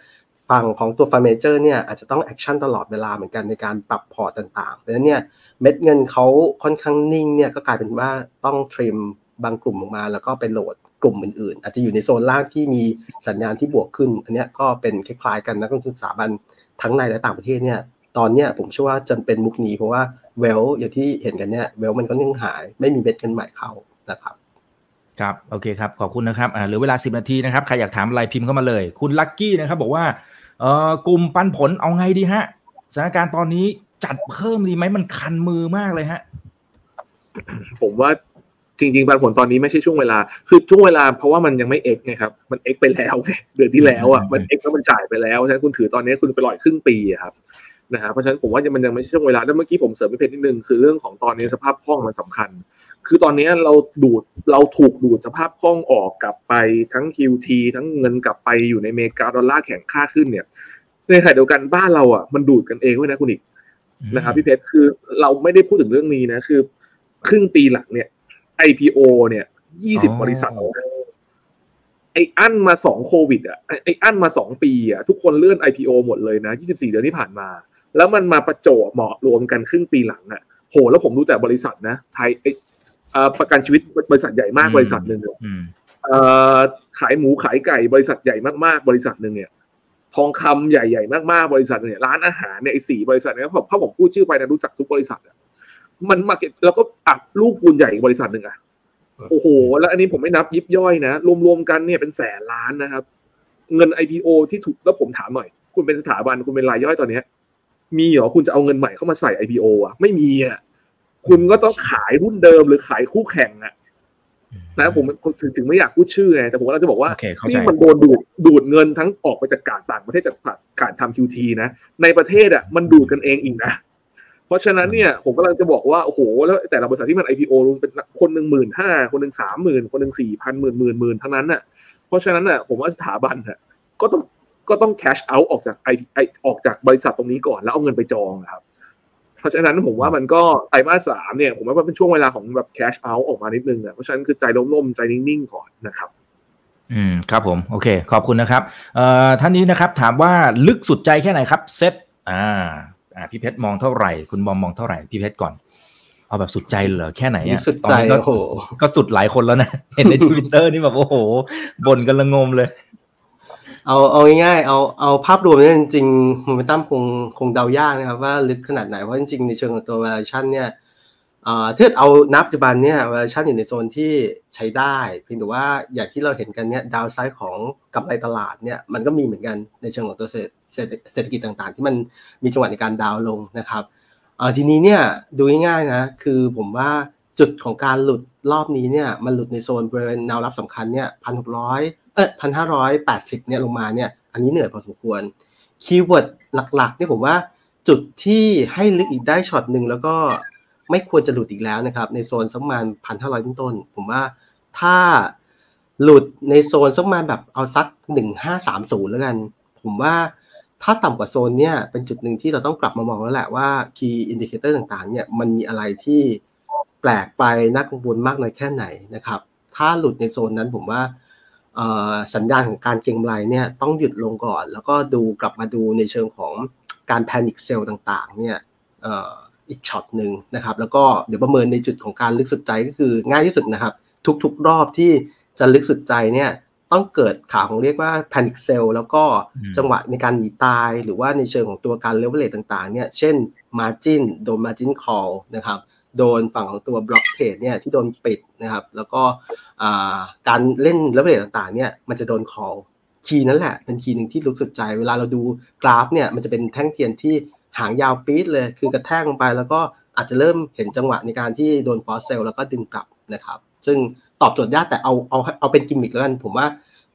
ฝั่งของตัว fund manager เนี่ยอาจจะต้อง action ตลอดเวลาเหมือนกันในการปรับพอร์ตต่างๆดังนั้นเนี่ยเม็ดเงินเขาค่อนข้างนิ่งเนี่ยก็กลายเป็นว่าต้องทริมบางกลุ่มออกมา แล้วก็ไปโหลดกลุ่มอื่นๆ อาจจะอยู่ในโซนล่างที่มีสัญญาณที่บวกขึ้น อันนี้ก็เป็นคล้ายๆกันนักลงทุนสถาบันทั้งในและต่างประเทศเนี่ยตอนเนี้ยผมเชื่อว่าจำเป็นมุกนี้เพราะว่าเวลอย่างที่เห็นกันเนี่ยเวลมันก็นิ่งหาย ไม่มีเม็ดเงินใหม่เข้านะครับ ครับโอเคครับขอบคุณนะครับอ่าเหลือเวลา 10 นาทีนะครับใครอยากถามอะไรพิมพ์เข้ามาเลย คุณลักกี้นะครับบอกว่าเอ่อกลุ่มปันผลเอาไงดีฮะสถานการณ์ตอนนี้จัดเพิ่มดีไหมมันคันมือมากเลยฮะ ผมว่าจริงๆปันผลตอนนี้ไม่ใช่ช่วงเวลา คือช่วงเวลาเพราะว่ามันยังไม่เอ็กไงครับ มันเอ็กไปแล้วไงเดือนที่แล้วอะมันเอ็กแล้วมันจ่ายไปแล้วฉะนั้นคุณถือตอนนี้คุณไปลอยครึ่งปีอะครับนะฮะเพราะฉะนั้นผมว่ามันยังไม่ใช่ช่วงเวลาแล้วเมื่อกี้ผมเสริมไปเพจนิดนึงคือเรื่องของตอนนี้สภาพคล่องมันสำคัญ คือตอนนี้เราดูดเราถูกดูดสภาพคล่องออกกลับไปทั้ง QT ทั้งเงินกลับไปอยู่ในอเมริกาดอลลาร์แข็งค่าขึ้นเนี่ย ในขณะเดียวกันบ้านเราอะมันดูดกันเองด้วยนะคุณอีกนะครับพี่เพชรคือเราไม่ได้พูดถึงเรื่องนี้นะคือ ครึ่งปีหลังเนี่ย IPO เนี่ยยี่สิบบริษัทไอ้อั้นมาสองโควิดอะไอ้อั้นมาสองปีอะทุกคนเลื่อน IPO หมดเลยนะยี่สิบสี่เดือนที่ผ่านมา แล้วมันมาประโจบเหมาะรวมกันครึ่งปีหลังอะโหแล้วผมดูแต่บริษัทนะไทยไอ ประกันชีวิตบริษัทใหญ่มากบริษัทหนึ่งเนี่ยขายหมูขายไก่บริษัทใหญ่มากๆ บริษัทหนึ่งเนี่ย ทองคำใหญ่ๆมากๆ บริษัทเนี่ยร้านอาหารเนี่ยไอ้สี่บริษัทเนี่ยผมถ้าผมพูดชื่อไปนะรู้จักทุกบริษัทอะมันมาเก็ตแล้วก็อัดลูกปูนใหญ่บริษัทหนึ่งอะโอ้โห แล้วอันนี้ผมไม่นับยิบย่อยนะรวมๆกันเนี่ยเป็นแสนล้านนะครับ เงิน IPO ที่ถูกแล้วผมถามหน่อย คุณเป็นสถาบันคุณเป็นรายย่อยตอนเนี้ยมีเหรอคุณจะเอาเงินใหม่เข้ามาใส่ IPO อะไม่มีอะ คุณก็ต้องขายหุ้นเดิมหรือขายคู่แข่งอะนะผมถึงถึงไม่อยากพูดชื่อไงแต่ผมก็จะบอกว่านี่มันโดนดูดดูดเงินทั้งออกไปจากการต่างประเทศจากการทำ QT นะ ในประเทศอะมันดูดกันเองอีกนะ เพราะฉะนั้นเนี่ย ผมกำลังจะบอกว่า โอ้โห แล้วแต่ละบริษัทที่มัน IPO เป็นคนหนึ่งหมื่นห้าคนหนึ่งสามหมื่นคนหนึ่งสี่พันหมื่นหมื่นหมื่นทั้งนั้นน่ะเพราะฉะนั้นน่ะผมว่าสถาบันอะก็ต้องก็ต้อง cash out ออกจากไอออกจากบริษัทตรงนี้ก่อนแล้วเอาเงินไปจองครับ เพราะฉะนั้นผมว่ามันก็ไตรมาสสามเนี่ย ผมว่าเป็นช่วงเวลาของแบบ cash out ออกมานิดนึงอะเพราะฉะนั้นคือใจร่มๆใจนิ่งๆก่อนนะครับอืมครับผมโอเค ขอบคุณนะครับเอ่อท่านนี้นะครับถามว่าลึกสุดใจแค่ไหนครับเซตอ่าอ่าพี่เพชรมองเท่าไหร่ คุณบอมมองเท่าไหร่พี่เพชรก่อนเอาแบบสุดใจเหรอแค่ไหนอะสุดใจโอ้โหก็สุดหลายคนแล้วนะ เห็นในทวิตเตอร์นี่แบบโอ้โหบ่นกันละงมเลย เอาเอาง่ายๆเอาเอาภาพรวมเนี่ยจริงๆโมเมนตัมคงคงเดายากนะครับ ว่าลึกขนาดไหนเพราะจริงๆในเชิงของตัว valuation เนี่ยถ้าเอานับปัจจุบันเนี่ย valuation อยู่ในโซนที่ใช้ได้ เพียงแต่ว่าอย่างที่เราเห็นกันเนี่ยดาวไซด์ของกำไรตลาดเนี่ยมันก็มีเหมือนกันในเชิงของตัวเศรษฐกิจต่างๆ ที่มันมีจังหวะในการดาวลงนะครับทีนี้เนี่ยดูง่ายๆนะคือผมว่าจุดของการหลุดรอบนี้เนี่ยมันหลุดในโซนบริเวณแนวรับสำคัญเนี่ยพันหกร้อย เออพันห้าร้อยแปดสิบเนี่ยลงมาเนี่ยอันนี้เหนื่อยพอสมควรkeyword หลักๆเนี่ยผมว่าจุดที่ให้ลึกอีกได้ช็อตหนึ่งแล้วก็ไม่ควรจะหลุดอีกแล้วนะครับ ในโซนสักประมาณพันห้าร้อยต้น ผมว่าถ้าหลุดในโซนสักประมาณแบบเอาสักหนึ่งห้าสามศูนย์แล้วกัน ผมว่าถ้าต่ำกว่าโซนเนี่ยเป็นจุดหนึ่งที่เราต้องกลับมามองแล้วแหละว่า key indicator ต่างๆ เนี่ยมันมีอะไรที่แปลกไปน่ากังวลมากน้อยแค่ไหนนะครับ ถ้าหลุดในโซนนั้นผมว่า สัญญาณของการเก็งกำไรเนี่ยต้องหยุดลงก่อน แล้วก็ดูกลับมาดูในเชิงของการ panic sell ต่างๆเนี่ยอีกช็อตหนึ่งนะครับ แล้วก็เดี๋ยวประเมินในจุดของการลึกสุดใจก็คือง่ายที่สุดนะครับ ทุกๆรอบที่จะลึกสุดใจเนี่ยต้องเกิดข่าวของเรียกว่า panic sell แล้วก็จังหวะในการหนีตาย หรือว่าในเชิงของตัวการเลเวลเลตต่างๆเนี่ยเช่น Margin โดน Margin Call นะครับ โดนฝั่งของตัว block trade เนี่ยที่โดนปิดนะครับแล้วก็การเล่นเลเวลต่างๆเนี่ยมันจะโดน call key นั่นแหละเป็น key หนึ่งที่ลึกสุดใจเวลาเราดูกราฟเนี่ยมันจะเป็นแท่งเทียนที่หางยาวปี๊ดเลยคือกระแทกลงไป แล้วก็อาจจะเริ่มเห็นจังหวะในการที่โดน force sell แล้วก็ดึงกลับนะครับ ซึ่งตอบโจทย์ยากแต่เอาเอาเอาเป็นกิมมิคแล้วกันผมว่า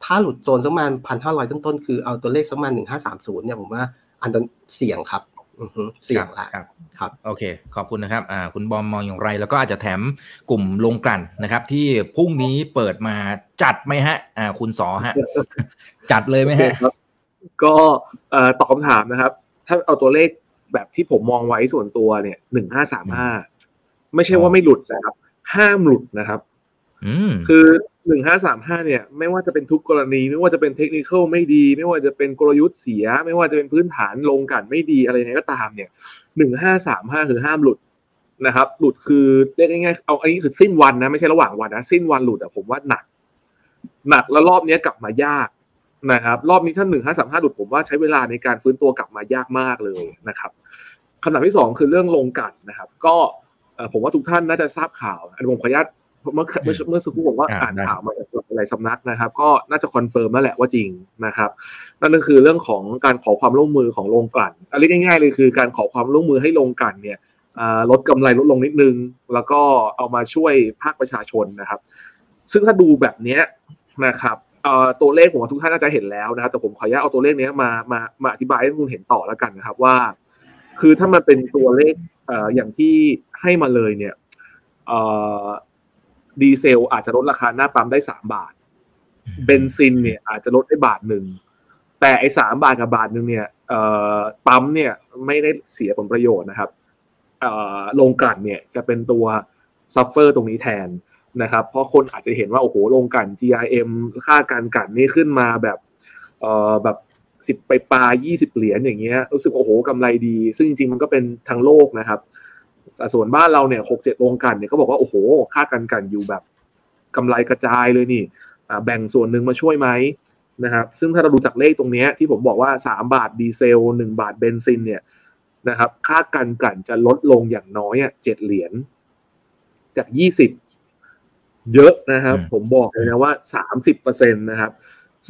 ถ้าหลุดโซนสักประมาณพันห้าร้อยต้นๆคือเอาตัวเลขสักประมาณหนึ่งห้าสามศูนย์เนี่ยผมว่าอันนั้นเสี่ยงครับ เสี่ยงละครับโอเค ขอบคุณนะครับอ่าคุณบอมมองอย่างไร แล้วก็อาจจะแถมกลุ่มลงกลั่นนะครับ ที่พรุ่งนี้เปิดมาจัดไหมฮะ อ่า คุณสอฮะ จัดเลยไหมฮะก็ตอบคำถามนะครับ ถ้าเอาตัวเลขแบบที่ผมมองไว้ส่วนตัวเนี่ยหนึ่งห้าสามห้าไม่ใช่ว่าไม่หลุดนะครับ ห้ามหลุดนะครับ คือหนึ่งห้าสามห้าเนี่ย ไม่ว่าจะเป็นทุกกรณี ไม่ว่าจะเป็นเทคนิคไม่ดี ไม่ว่าจะเป็นกลยุทธ์เสีย ไม่ว่าจะเป็นพื้นฐานลงกันไม่ดีอะไรไงก็ตามเนี่ยหนึ่งห้าสามห้าคือห้ามหลุดนะครับ หลุดคือเรียกง่ายๆเอาอันนี้คือสิ้นวันนะไม่ใช่ระหว่างวันนะสิ้นวันหลุดอะผมว่าหนัก หนักแล้วรอบนี้กลับมายากนะครับรอบนี้ถ้าหนึ่งห้าสามห้าหลุดผมว่าใช้เวลาในการฟื้นตัวกลับมายากมากเลยนะครับคำถามที่สองคือเรื่องโรงกลั่นนะครับ ก็ผมว่าทุกท่านน่าจะทราบข่าวอันผมขออนุญาต เมื่อเมื่อเมื่อสักครู่บอกว่าอ่านข่าวมาจากหลายสำนักนะครับ ก็น่าจะ confirm แล้วแหละว่าจริงนะครับ นั่นก็คือเรื่องของการขอความร่วมมือของโรงกลั่นอันนี้ง่ายๆเลยคือการขอความร่วมมือให้โรงกลั่นเนี่ยลดกำไรลดลงนิดนึง แล้วก็เอามาช่วยภาคประชาชนนะครับ ซึ่งถ้าดูแบบนี้นะครับตัวเลขผมว่าทุกท่านน่าจะเห็นแล้วนะครับ แต่ผมขออนุญาตเอาตัวเลขนี้มามามาอธิบายให้คุณเห็นต่อแล้วกันนะครับว่า คือถ้ามันเป็นตัวเลขอย่างที่ให้มาเลยเนี่ย ดีเซลอาจจะลดราคาหน้าปั๊มได้สามบาท เบนซินเนี่ยอาจจะลดได้บาทหนึ่ง แต่ไอ้สามบาทกับบาทหนึ่งเนี่ยเอ่อปั๊มเนี่ยไม่ได้เสียผลประโยชน์นะครับเอ่อโรงกลั่นเนี่ยจะเป็นตัว suffer ตรงนี้แทนนะครับ เพราะคนอาจจะเห็นว่า โอ้โหโรงกลั่น GRM ค่าการกลั่นนี่ขึ้นมาแบบเอ่อแบบสิบไปปลายี่สิบเหรียญอย่างเงี้ยรู้สึกโอ้โหกำไรดี ซึ่งจริงๆมันก็เป็นทั้งโลกนะครับ ส่วนบ้านเราเนี่ยหกเจ็ดโรงกลั่นเนี่ยก็บอกว่าโอ้โห ค่าการกลั่นอยู่แบบกำไรกระจายเลยนี่แบ่งส่วนหนึ่งมาช่วยไหมนะครับซึ่งถ้าเราดูจากเลขตรงนี้ที่ผมบอกว่า 3 บาทดีเซล 1 บาทเบนซินเนี่ยนะครับค่าการกลั่นจะลดลงอย่างน้อยอะเจ็ดเหรียญจาก 20 เยอะนะครับ ผมบอกเลยนะว่า 30%นะครับ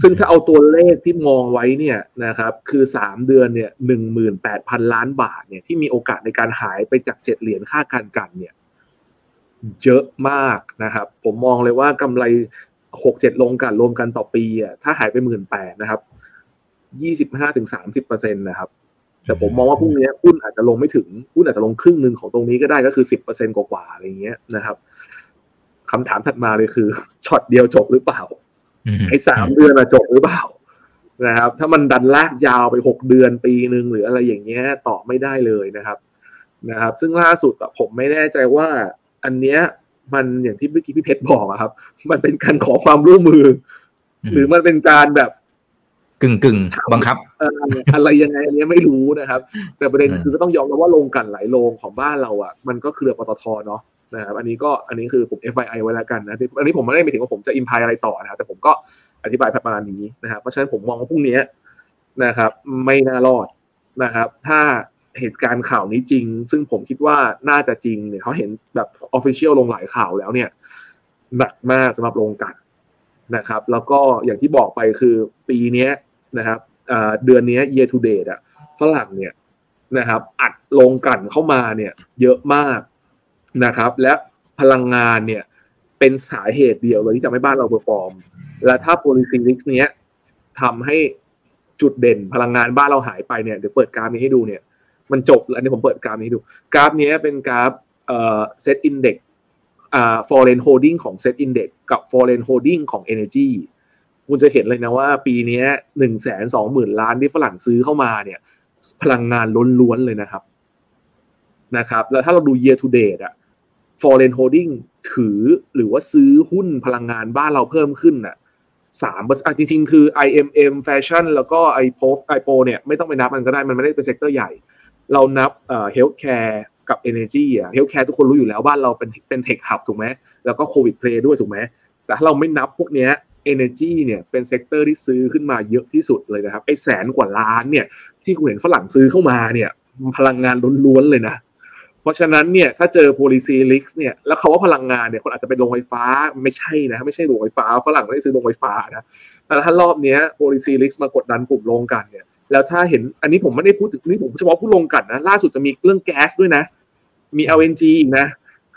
ซึ่งถ้าเอาตัวเลขที่มองไว้เนี่ยนะครับคือ 3 เดือนเนี่ย18,000ล้านบาทเนี่ยที่มีโอกาสในการหายไปจาก7เหรียญค่าการกันเนี่ยเยอะมากนะครับ ผมมองเลยว่ากำไร6-7ลงกันรวมกันต่อปีอะถ้าหายไปหมื่นแปดนะครับ25-30%นตนะครับ แต่ผมมองว่าพรุ่งนี้หุ้นอาจจะลงไม่ถึงหุ้นอาจจะลงครึ่งหนึ่งของตรงนี้ก็ได้ก็คือ10%กว่าๆอะไรเงี้ยนะครับคำถามถัดมาเลยคือช็อตเดียวจบหรือเปล่า ไอ้สามเดือนอะจบหรือเปล่านะครับ ถ้ามันดันลากยาวไปหกเดือนปีหนึ่งหรืออะไรอย่างเงี้ยตอบไม่ได้เลยนะครับนะครับ ซึ่งล่าสุดอะผมไม่แน่ใจว่า อันเนี้ยมันอย่างที่เมื่อกี้พี่เพชรบอกอะครับ มันเป็นการขอความร่วมมือ หรือมันเป็นการแบบกึ่งกึ่งบังคับอะไรยังไงอันนี้ไม่รู้นะครับ แต่ประเด็นคือก็ต้องยอมรับว่าโรงกันหลายโรงของบ้านเราอะ มันก็คือปตทเนาะ นะครับอันนี้ก็อันนี้คือผม FYI ไว้แล้วกันนะอันนี้ผมไม่ได้ไปถึงว่าผมจะอิมพายอะไรต่อนะครับแต่ผมก็อธิบายประมาณนี้นะครับเพราะฉะนั้นผมมองว่าพรุ่งนี้นะครับ ไม่น่ารอดนะครับ ถ้าเหตุการณ์ข่าวนี้จริง ซึ่งผมคิดว่าน่าจะจริงเนี่ยเขาเห็นแบบ official ลงหลายข่าวแล้วเนี่ย หนักมากสำหรับโรงกลั่นนะครับ แล้วก็อย่างที่บอกไปคือปีนี้นะครับเดือนนี้ year to date อะฝรั่งเนี่ยนะครับ อัดโรงกลั่นเข้ามาเนี่ย เยอะมาก นะครับ และพลังงานเนี่ยเป็นสาเหตุเดียวเลยที่จะไม่บ้านเราเ e อร์ฟอร์ม และถ้า policy risk เนี้ยทำให้จุดเด่นพลังงานบ้านเราหายไปเนี่ยเดี๋ยวเปิดกราฟนี้ให้ดูเนี่ย มันจบแล้วอันนี้ผมเปิดกราฟนี้ให้ดู กราฟนี้เป็นกราฟเอ่อ set index อ่า foreign holding ของ set index กับ foreign holding ของ energy คุณจะเห็นเลยนะว่าปีนี้หนึ่งแสนสองหมื่นล้านที่ฝรั่งซื้อเข้ามาเนี่ย พลังงานล้นล้วนเลยนะครับ นะครับ แล้วถ้าเราดู year to date อะ foreign holding ถือหรือว่าซื้อหุ้นพลังงานบ้านเราเพิ่มขึ้นน่ะสามเปอร์เซ็นต์จริงๆ คือ IMM Fashion แล้วก็ไอโพไอโปเนี่ยไม่ต้องไปนับมันก็ได้มันไม่ได้เป็น sector ใหญ่ เรานับเอ่อ healthcare กับ energy อะ healthcare ทุกคนรู้อยู่แล้วบ้านเราเป็นเป็น tech hub ถูกไหมแล้วก็ covid play ด้วยถูกไหมแต่ถ้าเราไม่นับพวกเนี้ย energy เนี่ยเป็น sector ที่ซื้อขึ้นมาเยอะที่สุดเลยนะครับไอ้แสนกว่าล้านเนี่ยที่คุณเห็นฝรั่งซื้อเข้ามาเนี่ยพลังงานล้วนๆเลยนะ ราะฉะนั้นเนี่ยถ้าเจอ policy risk เนี่ยแล้วเขาว่าพลังงานเนี่ยคนอาจจะเป็นโรงไฟฟ้าไม่ใช่นะไม่ใช่โรงไฟฟ้าฝรั่งไม่ได้ซื้อโรงไฟฟ้านะแต่ถ้ารอบเนี้ย policy risk มากดดันกลุ่มโรงกันเนี่ยแล้วถ้าเห็นอันนี้ผมไม่ได้พูดถึงนี่ผมเฉพาะผู้ลงกันนะล่าสุดจะมีเรื่องแก๊สด้วยนะ มี LNG อีกนะ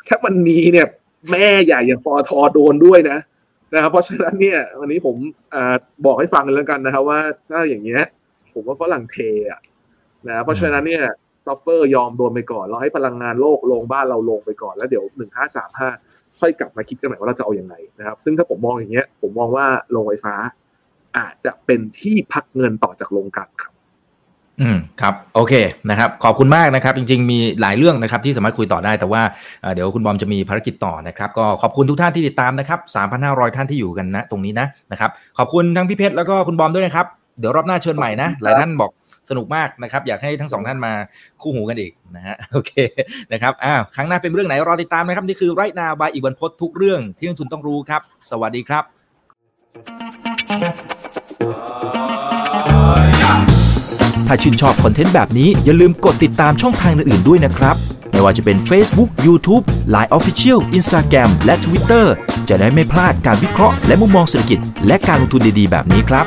ถ้ามันมีเนี่ยแม่ใหญ่อย่างปอทโดนด้วยนะนะครับเพราะฉะนั้นเนี่ยวันนี้ผมอบอกให้ฟังกันแล้วกันนะครับว่าถ้าอย่างเงี้ยผมว่าฝรั่งเทอะนะเพราะฉะนั้นเนี่ย suffer ยอมโดนไปก่อน เราให้พลังงานโลกลงบ้านเราลงไปก่อนแล้วเดี๋ยวหนึ่งห้าสามห้าค่อยกลับมาคิดกันใหม่ว่าเราจะเอาอย่างไรนะครับ ซึ่งถ้าผมมองอย่างเงี้ย ผมมองว่าโรงไฟฟ้า อาจจะเป็นที่พักเงินต่อจากโรงกลั่นครับ อืมครับ โอเคนะครับ ขอบคุณมากนะครับ จริง ๆ มีหลายเรื่องนะครับ ที่สามารถคุยต่อได้แต่ว่าเดี๋ยวคุณบอมจะมีภารกิจต่อนะครับ ก็ขอบคุณทุกท่านที่ติดตามนะครับ 3,500 ท่านที่อยู่กันนะ ตรงนี้นะนะครับ ขอบคุณทั้งพี่เพชรแล้วก็คุณบอมด้วยนะครับเดี๋ยวรอบหน้าเชิญใหม่นะหลายท่านบอก สนุกมากนะครับ อยากให้ทั้งสองท่านมาคู่หูกันอีกนะฮะโอเคนะครับอ้าวครั้งหน้าเป็นเรื่องไหนรอติดตามนะครับ นี่คือไรนาบายอีกวันพดทุกเรื่องที่นักทุนต้องรู้ครับ สวัสดีครับ ถ้าชื่นชอบคอนเทนต์แบบนี้อย่าลืมกดติดตามช่องทางอื่นๆด้วยนะครับไม่ว่าจะเป็น Facebook, YouTube, Line Official, Instagram และ Twitter จะได้ไม่พลาดการวิเคราะห์และมุมมองเศรษฐกิจ และการลงทุนดีๆ แบบนี้ครับ